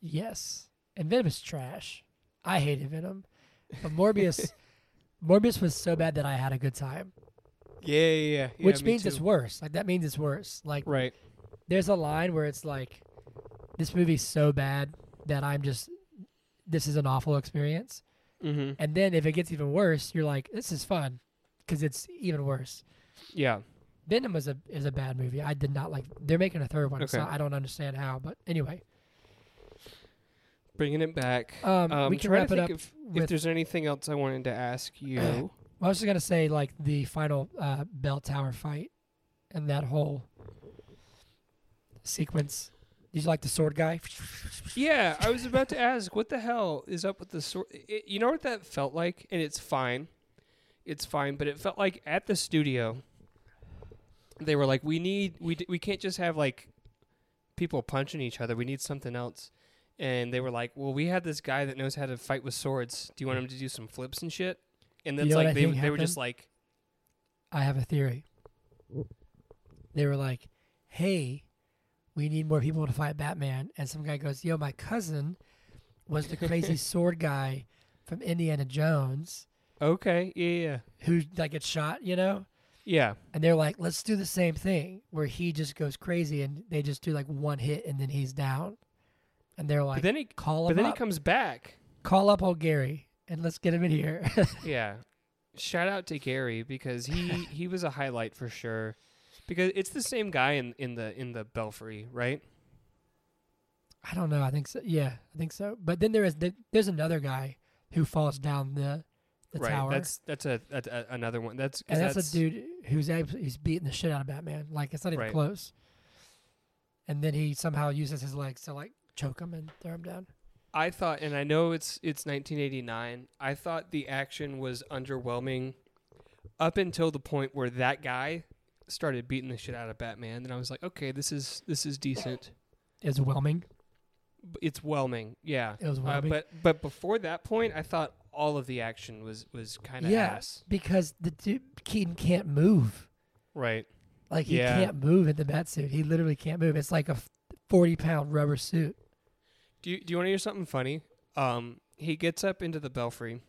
yes, and Venom is trash. I hated Venom, but Morbius, Morbius was so bad that I had a good time, Yeah, yeah, yeah. yeah which me means it's worse. Like that means it's worse. Like right. there's a line where it's like, this movie's so bad that I'm just, this is an awful experience. Mm-hmm. And then if it gets even worse, you're like, this is fun, because it's even worse. Yeah. Venom was a is a bad movie. I did not like. They're making a third one, so Okay. I don't understand how. But anyway, Bringing it back. um, Um, we can wrap it up if, if there's anything else I wanted to ask you. Well, I was just gonna say like the final uh, bell tower fight and that whole sequence. Did you like the sword guy? yeah, I was about to ask, what the hell is up with the sword? It, you know what that felt like, and it's fine. It's fine, but it felt like at the studio, they were like, "We need, we d- we can't just have like people punching each other. We need something else." And they were like, "Well, we have this guy that knows how to fight with swords. Do you want him to do some flips and shit?" And You know what like they think they were just happened? like, I have a theory. They were like, "Hey, we need more people to fight Batman," and some guy goes, "Yo, my cousin was the crazy sword guy from Indiana Jones "Okay, yeah, yeah, who like gets shot," you know." yeah." And they're like, "Let's do the same thing where he just goes crazy and they just do like one hit and then he's down." And they're like, but then he, "Call but then up." he comes back. call up old Gary and let's get him in here. Yeah. Shout out to Gary because he he was a highlight for sure. Because it's the same guy in, in the in the belfry, right? I don't know. I think so. Yeah, I think so. But then there is th- there's another guy who falls down the the right. tower, That's that's a, that's a another one. That's and that's, a dude who's he's beating the shit out of Batman. Like it's not even Right. close. And then he somehow uses his legs to like choke him and throw him down. I thought, and I know it's it's 1989. I thought the action was underwhelming up until the point where that guy started beating the shit out of Batman. Then I was like, okay, this is this is decent. It's whelming. It's whelming, yeah. It was Uh, whelming. but but before that point, I thought all of the action was was kind of Yeah. ass. because the dude Keaton can't move. Right. Like he Yeah. can't move in the bat suit. He literally can't move. It's like a forty pound rubber suit. Do you do you want to hear something funny? Um, he gets up into the belfry,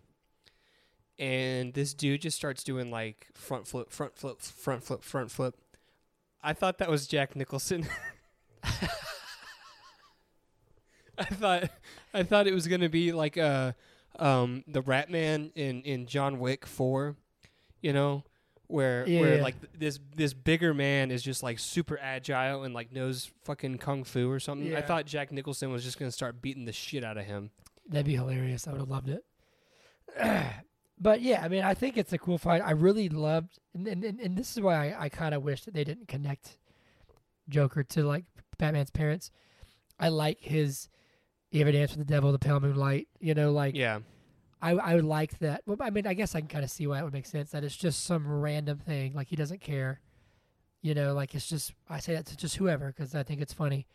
and this dude just starts doing like front flip, front flip, front flip, front flip. I thought that was Jack Nicholson. I thought I thought it was gonna be like uh um the Rat Man in in John Wick Four, you know, where where Yeah. like this this bigger man is just like super agile and like knows fucking kung fu or something. I thought Jack Nicholson was just gonna start beating the shit out of him. That'd be hilarious. I would have loved it. but yeah, I mean, I think it's a cool fight. I really loved, and and, and, and this is why I, I kind of wish that they didn't connect Joker to like Batman's parents. I like his "You Ever Dance with the Devil?" The Pale Moonlight. You know, like Yeah, I I would like that. Well, I mean, I guess I can kind of see why it would make sense. That it's just some random thing. Like he doesn't care. You know, like it's just I say that to just whoever because I think it's funny.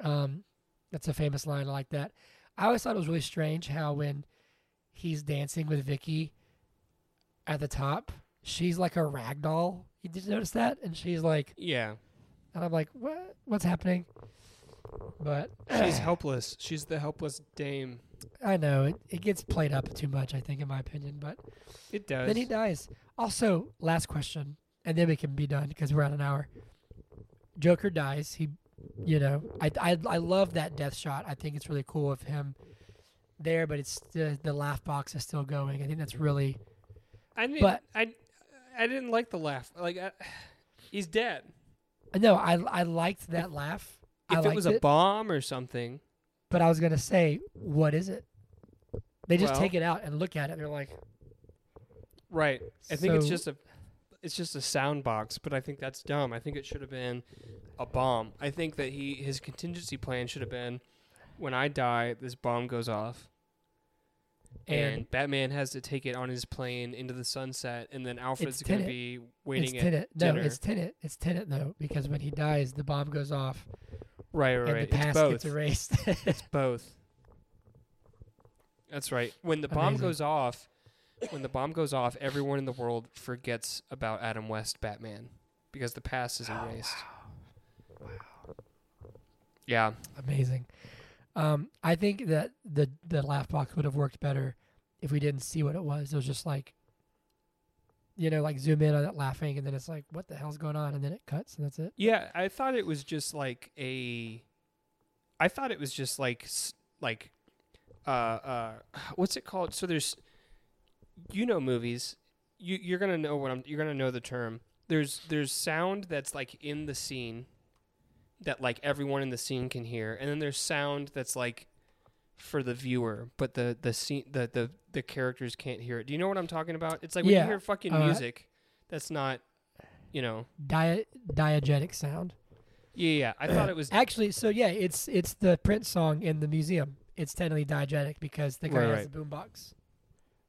Um, that's a famous line. I like that. I always thought it was really strange how when he's dancing with Vicki at the top, she's like a rag doll. You did you notice that? And she's like, yeah. and I'm like, what? What's happening? But She's helpless. She's the helpless dame. I know it, it gets played up too much. I think, in my opinion, but. It does. Then he dies. Also, last question, and then we can be done because we're at an hour. Joker dies. He, you know, I I I love that death shot. I think it's really cool of him there, but it's the the laugh box is still going. I think that's really I didn't. but- I I didn't like the laugh. Like I, he's dead. no. I I liked that laugh. I If it was a bomb or something, but I was gonna say, what is it? They just Well- take it out and look at it. and They're like, right? I think it's just a. it's just a sound box, but I think that's dumb. I think it should have been a bomb. I think that he his contingency plan should have been when I die, this bomb goes off. And, And- Batman has to take it on his plane into the sunset, and then Alfred's It's going to be It's waiting at Tenet. No, dinner. it's Tenet. It's Tenet though, because when he dies, the bomb goes off right, right, and right. the It's past both. gets erased. It's both. That's right. When the bomb Amazing. goes off, when the bomb goes off, everyone in the world forgets about Adam West Batman because the past is erased. Wow. Yeah. Amazing. Um, I think that the the laugh box would have worked better if we didn't see what it was. It was just like, you know, like zoom in on it laughing, and then it's like, what the hell's going on? And then it cuts, and that's it. Yeah, I thought it was just like a I thought it was just like like uh uh what's it called? So there's you know movies. You you're to know what I'm you're to know the term. There's there's sound that's like in the scene that like everyone in the scene can hear and then there's sound that's like for the viewer but the the scene the the the characters can't hear it. Do you know what I'm talking about? It's like when Yeah, you hear fucking uh, music that's not you know. Dia- diegetic sound. Yeah, yeah. I thought it was Actually, so yeah, it's it's the Prince song in the museum. It's technically diegetic because the guy Right, has right. the boombox.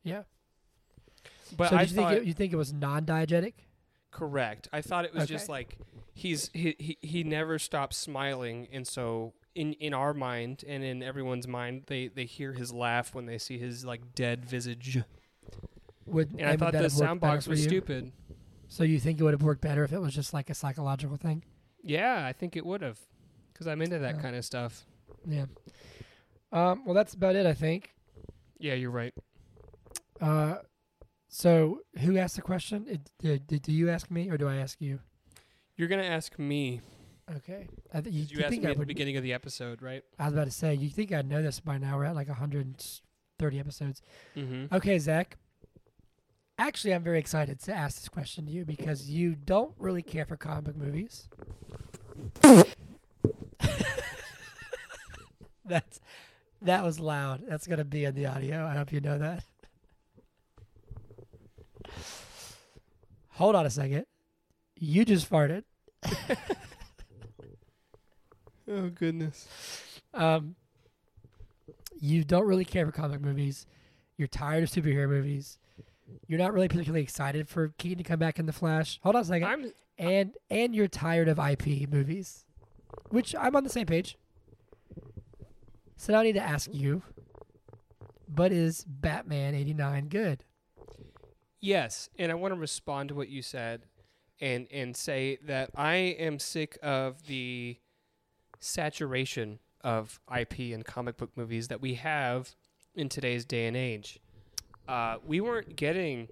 Yeah. but so I did you think thought it, you think it was non-diegetic? Correct. I thought it was just Okay. like he's he, he he never stops smiling, and so in in our mind and in everyone's mind, they they hear his laugh when they see his like dead visage. Would And I thought the sound box was you? stupid. So you think it would have worked better if it was just like a psychological thing? Yeah, I think it would have, because I'm into that Yeah. kind of stuff. Yeah. Um, well, that's about it, I think. Yeah, you're right. Uh, so who asked the question? It, did, did, do you ask me or do I ask you? You're gonna ask me. Okay. I th- you, you asked think me I at the beginning of the episode, right? I was about to say you think I'd know this by now. We're at like 130 episodes. Mm-hmm. Okay, Zach. Actually, I'm very excited to ask this question to you because you don't really care for comic book movies. That's that was loud. That's gonna be in the audio. I hope you know that. Hold on a second. You just farted. Oh goodness. Um, you don't really care for comic movies. You're tired of superhero movies. You're not really particularly excited for Keaton to come back in the Flash. Hold on a second. I'm and and you're tired of IP movies, which I'm on the same page. So now I need to ask you, but is Batman '89 good? Yes, and I want to respond to what you said and and say that I am sick of the saturation of IP and comic book movies that we have in today's day and age. Uh, we weren't getting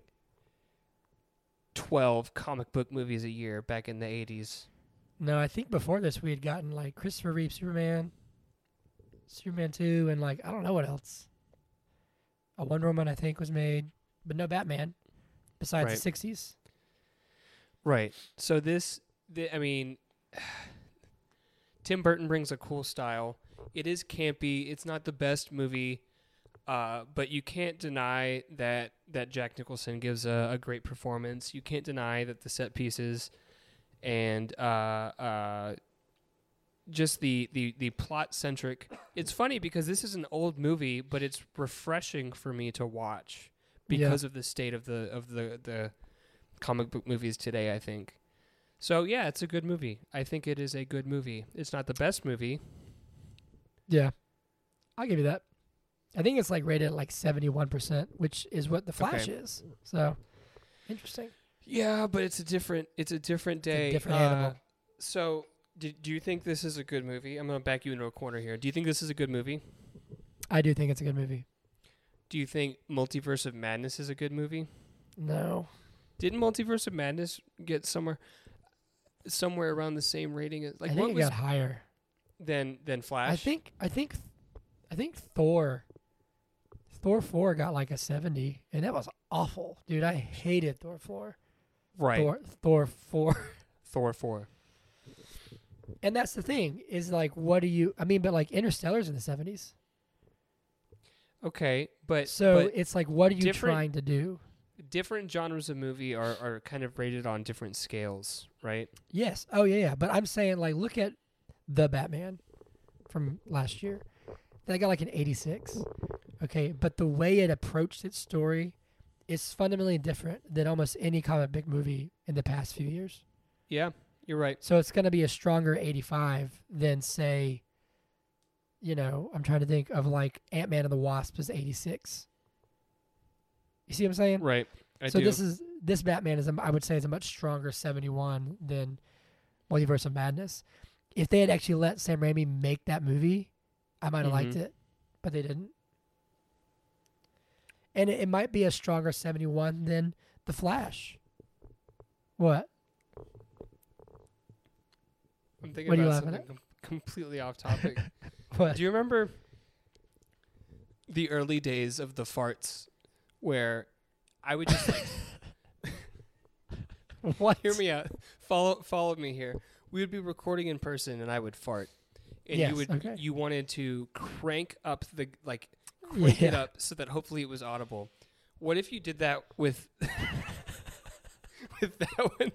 12 comic book movies a year back in the 80s. No, I think before this we had gotten like Christopher Reeve Superman, Superman Two, and like I don't know what else. A Wonder Woman I think was made, but no Batman. Besides Right. the '60s. Right. So this, the, I mean, Tim Burton brings a cool style. It is campy. It's not the best movie, uh, but you can't deny that that Jack Nicholson gives a, a great performance. You can't deny that the set pieces and uh, uh, just the the the plot centric. It's funny because this is an old movie, but it's refreshing for me to watch Yeah. because of the state of the of the the comic book movies today, I think. So yeah, it's a good movie. I think it is a good movie. It's not the best movie. Yeah, I'll give you that. I think it's like rated at like seventy-one percent, which is what the Flash Okay. is. So interesting. Yeah, but it's a different it's a different day. different Uh, animal. So, do, do you think this is a good movie? I'm going to back you into a corner here. Do you think this is a good movie? I do think it's a good movie. Do you think Multiverse of Madness is a good movie? No, Didn't Multiverse of Madness get somewhere somewhere around the same rating as like I think what it was got higher. than than Flash? I think I think I think Thor Thor four got like a seventy, and that was awful, dude. I hated Thor four. right. Thor Thor four. Thor 4. And that's the thing is like, what do you? I mean, but like Interstellar's in the seventies, Okay, but so but it's like, what are you trying to do? Different genres of movie are, are kind of rated on different scales, right? Yes. Oh yeah, yeah. But I'm saying like look at the Batman from last year. That got like an 86. Okay, but the way it approached its story is fundamentally different than almost any comic book movie in the past few years. Yeah, you're right. So it's going to be a stronger 85 than say you know, I'm trying to think of like Ant-Man and the Wasp is 86. You see what I'm saying? Right. I so do. this is this Batman is a, I would say is a much stronger 71 than Multiverse of Madness. If they had actually let Sam Raimi make that movie, I might have liked Mhm. it, but they didn't. And it, it might be a stronger 71 than The Flash. What? I'm thinking what are you about laughing something com- completely off topic. What? Do you remember the early days of the farts where I would just like what? hear me out. Follow follow me here. We would be recording in person and I would fart. And Yes, you would okay. you wanted to crank up the like crank it Yeah. up so that hopefully it was audible. What if you did that with with that one?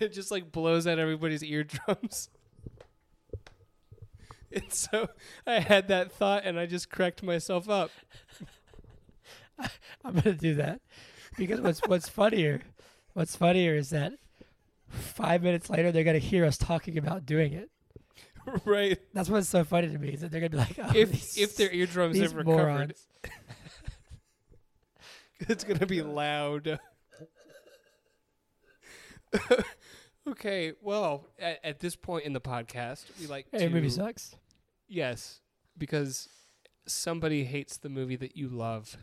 It just like blows out everybody's eardrums. And so I had that thought and I just cracked myself up. I'm gonna do that because what's what's funnier, what's funnier is that five minutes later they're gonna hear us talking about doing it. right. That's what's so funny to me is that they're gonna be like, oh, If these, if their eardrums these have recovered, morons. it's gonna be loud. okay, well, at, at this point in the podcast, we like Hey, to movie sucks. yes, because somebody hates the movie that you love.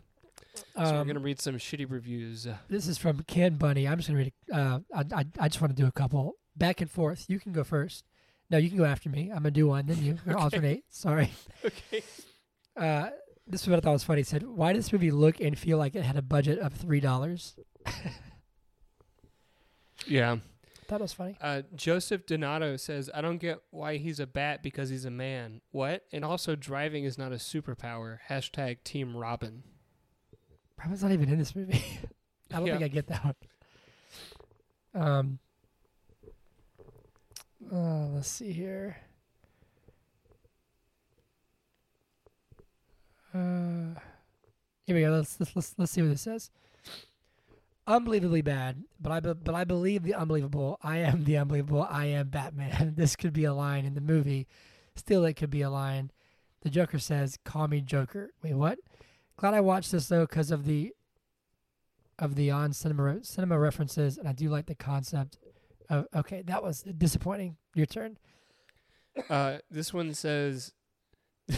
So we're Um, gonna read some shitty reviews. this is from Ken Bunny. I'm just gonna read. it. Uh, I, I I just want to do a couple back and forth. You can go first. No, you can go after me. I'm gonna do one, then you. We're alternate. Sorry. Okay. Uh, this is what I thought was funny. It said, "Why does this movie look and feel like it had a budget of three dollars?" Yeah. That was funny. Uh, Joseph Donato says, "I don't get why he's a bat because he's a man. What? And also, driving is not a superpower. Hashtag Team Robin. Robin's not even in this movie. I don't Yeah. think I get that one. Um. Uh, let's see here. Uh, here we go. Let's let's let's, let's see what this says. Unbelievably bad, but I be, but I believe the unbelievable. I am the unbelievable. I am Batman. this could be a line in the movie. Still, it could be a line. The Joker says, "Call me Joker." Wait, what? Glad I watched this though because of the of the on cinema cinema references, and I do like the concept. of Okay, that was disappointing. Your turn. Uh, this one says,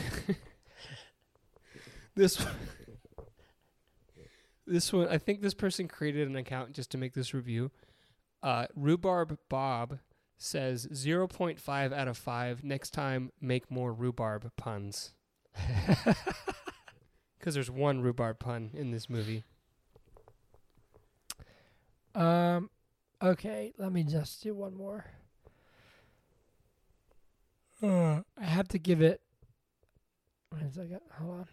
this one, this one. I think this person created an account just to make this review. Uh, Rhubarb Bob says 0.5 out of 5. Next time, make more rhubarb puns. Because there's one rhubarb pun in this movie. Um, okay, let me just do one more. Uh, I have to give it. Wait a second. Hold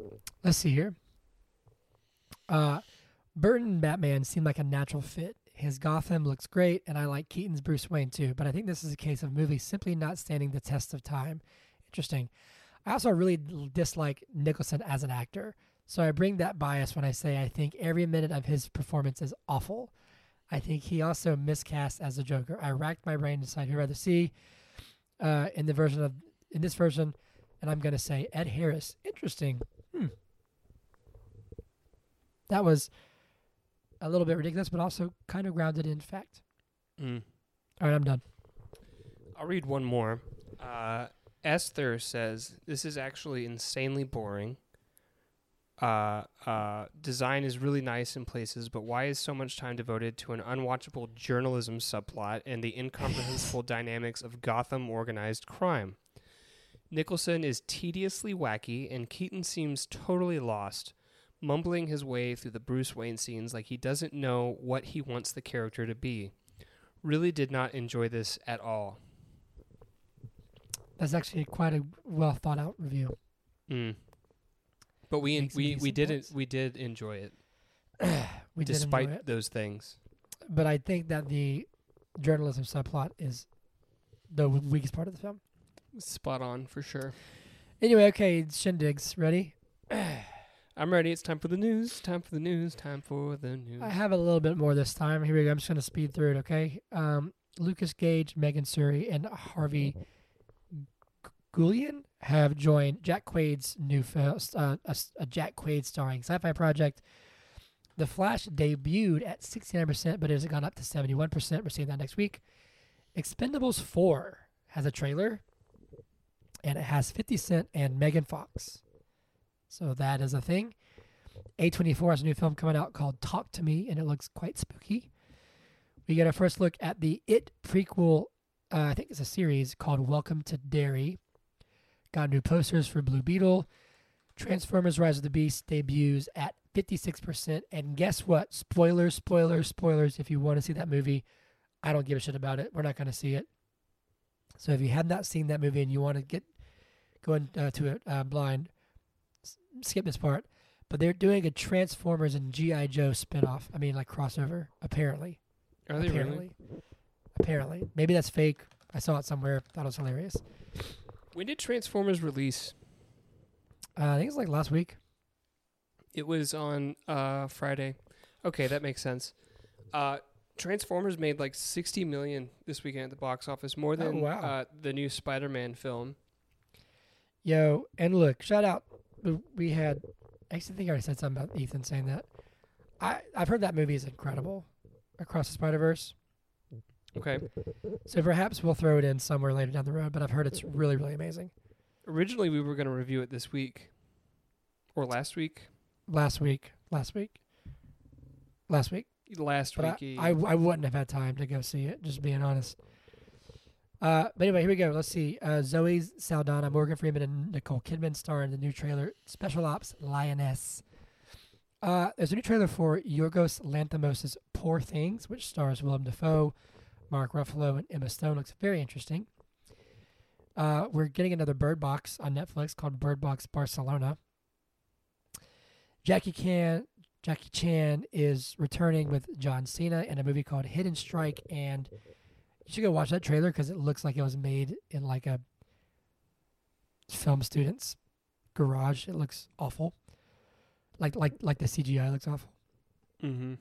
on. Let's see here. Uh, Burton Batman seemed like a natural fit. His Gotham looks great, and I like Keaton's Bruce Wayne too. But I think this is a case of movies simply not standing the test of time. Interesting. I also really dislike Nicholson as an actor. So I bring that bias when I say I think every minute of his performance is awful. I think he also miscast as a Joker. I racked my brain to decide who I'd rather see uh, in the version of in this version, and I'm gonna say Ed Harris. Interesting. Hmm. That was a little bit ridiculous, but also kind of grounded in fact. Mm. All right, I'm done. I'll read one more. Uh, Esther says this is actually insanely boring. Uh, uh, design is really nice in places, but why is so much time devoted to an unwatchable journalism subplot and the incomprehensible dynamics of Gotham organized crime? Nicholson is tediously wacky, and Keaton seems totally lost, mumbling his way through the Bruce Wayne scenes like he doesn't know what he wants the character to be. Really did not enjoy this at all. That's actually quite a well thought out review. Mm. But we Makes we we did points. we did enjoy it. We did enjoy despite it, those things. but I think that the journalism subplot is the weakest part of the film. Spot on for sure. Anyway, okay, shindigs, ready? I'm ready. It's time for the news. Time for the news. Time for the news. I have a little bit more this time. Here we go. I'm just going to speed through it, okay? Um, Lucas Gage, Megan Suri, and Harvey Guillén have joined Jack Quaid's new film, uh, a, a Jack Quaid starring sci-fi project. The Flash debuted at 69%, but it has gone up to 71%. We're seeing that next week. Expendables 4 has a trailer, and it has 50 Cent and Megan Fox. So that is a thing. A24 has a new film coming out called Talk to Me, and it looks quite spooky. We get a first look at the It prequel. Uh, I think it's a series called Welcome to Derry. Got new posters for Blue Beetle. Transformers Rise of the Beast debuts at 56%. And guess what? Spoilers, spoilers, spoilers. If you want to see that movie, I don't give a shit about it. We're not going to see it. So if you have not seen that movie and you want to get going uh, to it uh, blind, s- skip this part. But they're doing a Transformers and GI Joe spinoff. I mean, like crossover. Apparently, Are they apparently, really? apparently. Maybe that's fake. I saw it somewhere. Thought it was hilarious. When did Transformers release? Uh, I think it's like last week. It was on uh, Friday. Okay, that makes sense. Uh, Transformers made like 60 million this weekend at the box office, more than wow. uh, the new Spider-Man film. Yo, and look, shout out. we- had. Actually, I think I already said something about Ethan saying that. I I've heard that movie is incredible, Across the Spider Verse. Okay. So perhaps we'll throw it in somewhere later down the road. But I've heard it's really really amazing. Originally, we were going to review it this week or last week. Last week, last week, last week. Last But week. I, I, I wouldn't have had time to go see it, just being honest. Uh, but anyway, here we go. Let's see. Uh, Zoe Saldana, Morgan Freeman, and Nicole Kidman star in the new trailer, Special Ops Lioness. Uh, there's a new trailer for Yorgos Lanthimos' Poor Things, which stars Willem Dafoe, Mark Ruffalo, and Emma Stone. Looks very interesting. Uh, we're getting another Bird Box on Netflix called Bird Box Barcelona. Jackie Chan, Jackie Chan is returning with John Cena in a movie called Hidden Strike, and you should go watch that trailer because it looks like it was made in like a film student's garage. It looks awful, like like like the CGI looks awful. Mm-hmm.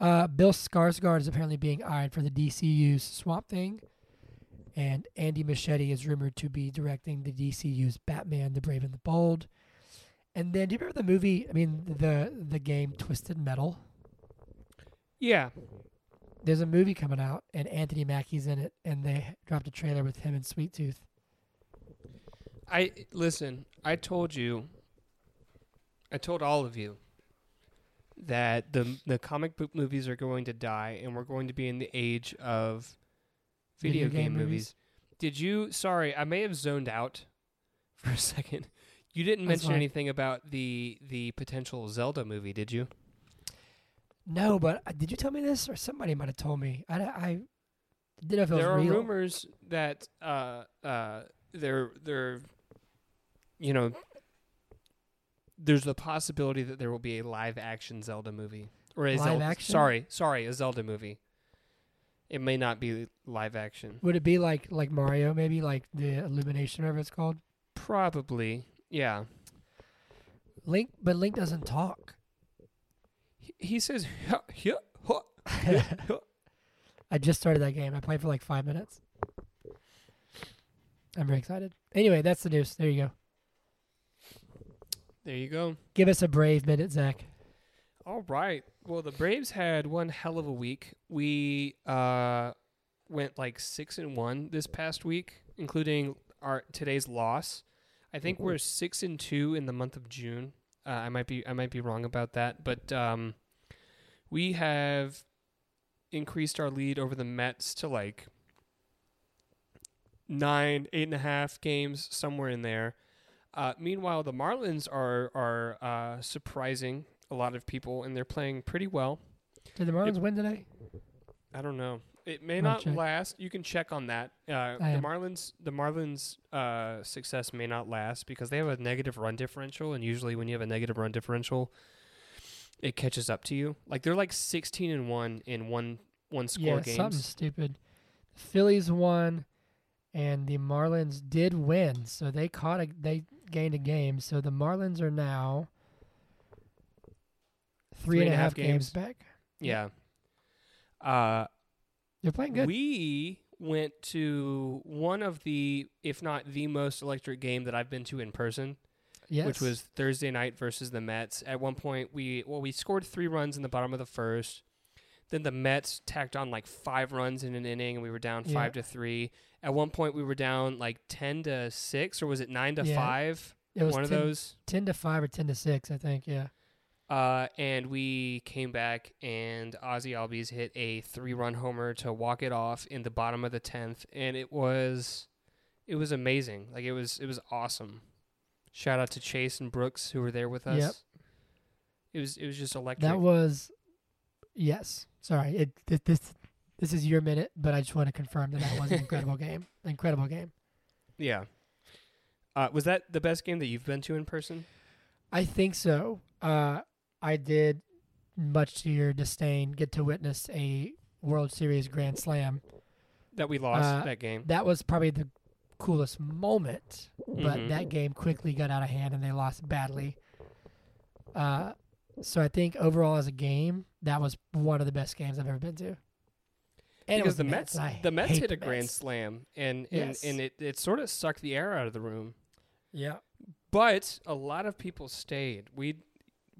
Uh, Bill Skarsgård is apparently being eyed for the DCU's Swamp Thing, and Andy Muschietti is rumored to be directing the DCU's Batman: The Brave and the Bold. And then, do you remember the movie? I mean, the the game Twisted Metal. Yeah. There's a movie coming out, and Anthony Mackie's in it, and they dropped a trailer with him and Sweet Tooth. I listen. I told you. I told all of you that the the comic book movies are going to die, and we're going to be in the age of video, game, movies. Did you? Sorry, I may have zoned out for a second. You didn't That's mention fine. anything about the the potential Zelda movie, did you? No, but uh, did you tell me this, or somebody might have told me? I, I didn't know if it was there are real. rumors that uh uh there there you know there's the possibility that there will be a live action Zelda movie or a Live Zelda action? sorry sorry a Zelda movie. It may not be live action. Would it be like like Mario, maybe like the Illumination, whatever it's called? Probably. Yeah. Link, but Link doesn't talk. He, he says "Huh, yeah, huh, yeah, huh." I just started that game. I played for like five minutes. I'm very excited. Anyway, that's the news. There you go. There you go. Give us a brave minute, Zach. All right. Well, the Braves had one hell of a week. We uh, went like six and one this past week, including our today's loss. I think we're six and two in the month of June. Uh, I might be I might be wrong about that, but um, we have increased our lead over the Mets to like nine, eight and a half games somewhere in there. Uh, meanwhile, the Marlins are are uh, surprising a lot of people, and they're playing pretty well. Did the Marlins win today? I don't know. It may I'll not check. last. You can check on that. Uh, the am. Marlins, the Marlins' uh, success may not last because they have a negative run differential, and usually when you have a negative run differential, it catches up to you. Like they're like 16 and 1 in one one score yeah, games. something stupid. The Phillies won, and the Marlins did win, so they caught a they gained a game. So the Marlins are now three and a half games. back. Yeah. Uh They're playing good. we went to one of the if not the most electric game that I've been to in person. yes. which was Thursday night versus the Mets. At one point, we well we scored three runs in the bottom of the first. Then the Mets tacked on like five runs in an inning, and we were down Yeah. five to three. At one point, we were down like ten to six, or was it nine to Yeah. five? it was one 10, of those. 10 to five or ten to six, I think. Yeah. Uh, and we came back, and Ozzie Albies hit a three-run homer to walk it off in the bottom of the tenth, and it was, it was amazing. Like it was, it was awesome. Shout out to Chase and Brooks who were there with us. Yep. It was, it was just electric. That was yes. Sorry, it th- this this is your minute, but I just want to confirm that that was an incredible game. Incredible game. yeah. Uh, was that the best game that you've been to in person? I think so. Uh, I did, much to your disdain, get to witness a World Series Grand Slam. That we lost Uh, that game. That was probably the coolest moment, but Mhm. that game quickly got out of hand and they lost badly. Uh, so I think overall as a game, that was one of the best games I've ever been to. And it because was the Mets, I the Mets hit a grand slam, and and, Yes. and it, it sort of sucked the air out of the room. Yeah. But a lot of people stayed. We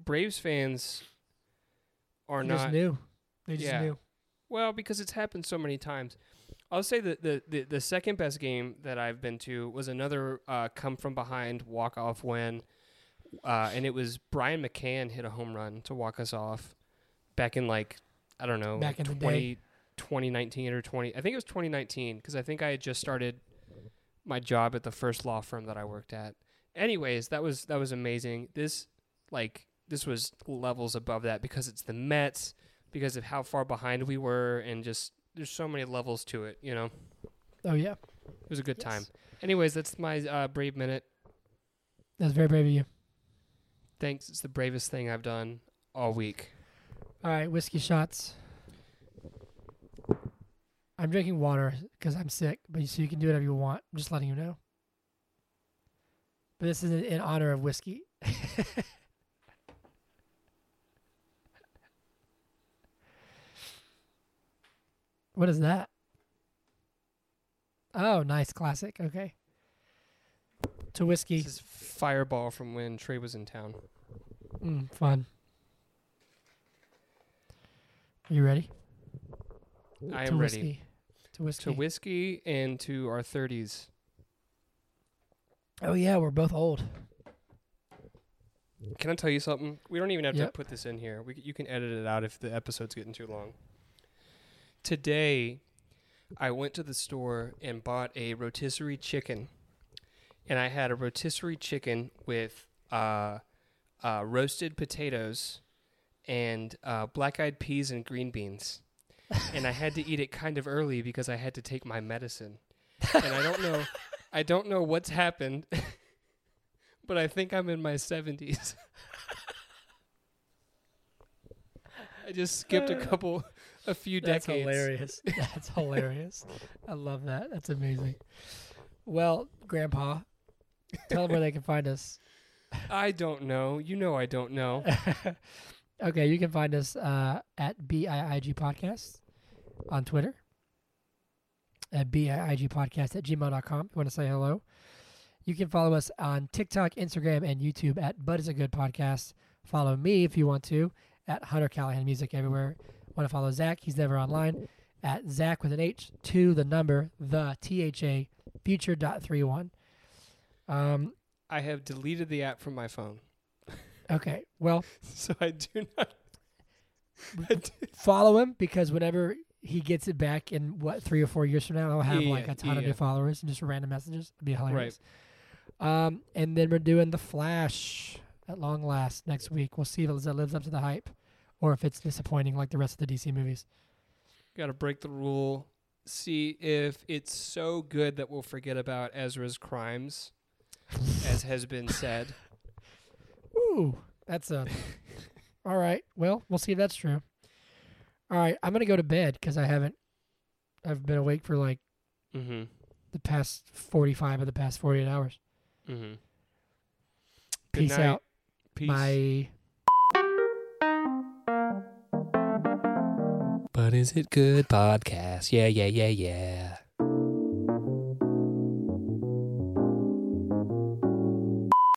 Braves fans are They not just knew. They just Yeah. knew. well because it's happened so many times. I'll say that the, the, the second best game that I've been to was another uh, come from behind walk off win, uh, and it was Brian McCann hit a home run to walk us off back in like I don't know Back in the 20, 2019 or 20 I think it was 2019 because I think I had just started my job at the first law firm that I worked at. Anyways, that was that was amazing. This like this was levels above that because it's the Mets because of how far behind we were and just there's so many levels to it, you know. Oh yeah. It was a good Yes. time. Anyways, that's my uh, brave minute. That's very brave of you. Thanks. It's the bravest thing I've done all week. All right, whiskey shots. I'm drinking water because I'm sick, but you, so you can do whatever you want. I'm just letting you know. But this is in, honor of whiskey. what is that? Oh, nice classic. Okay. To whiskey. This is Fireball from when Trey was in town. Mm, fun. Are you ready? I to am ready. To whiskey. To whiskey and to our 30s. oh yeah, we're both old. Can I tell you something? We don't even have to Yep. put this in here. We, c- you can edit it out if the episode's getting too long. Today, I went to the store and bought a rotisserie chicken. And I had a rotisserie chicken with uh, uh, roasted potatoes and uh, black eyed peas and green beans. And I had to eat it kind of early because I had to take my medicine. And I don't know I don't know what's happened, but I think I'm in my 70s. I just skipped a couple a few decades. That's decades. hilarious. That's hilarious. I love that. That's amazing. Well, Grandpa, tell them where they can find us. I don't know. You know I don't know. okay, you can find us uh, at BIIG Podcast on Twitter, at BIIG Podcast at gmail.com. If you want to say hello, you can follow us on TikTok, Instagram, and YouTube at But It's a Good Podcast. Follow me if you want to at Hunter Callahan Music everywhere. Want to follow Zach? He's never online at Zach with an H to the number the T H A future dot three one. Um. I have deleted the app from my phone. Okay. Well, So I do not I do- follow him because whenever he gets it back in what three or four years from now, he'll have like a ton of new followers and just random messages. It'd be hilarious. Um, and then we're doing the Flash at long last next week. We'll see if it lives up to the hype, or if it's disappointing like the rest of the DC movies. got to break the rule. See if it's so good that we'll forget about Ezra's crimes, as has been said. Ooh, that's a All right. Well, we'll see if that's true. All right. I'm gonna go to bed because I haven't. I've been awake for like Mm-hmm. the past 45 of the past 48 hours. Mm-hmm. Peace out. Peace. Bye. But is it good podcast? Yeah, yeah, yeah, yeah.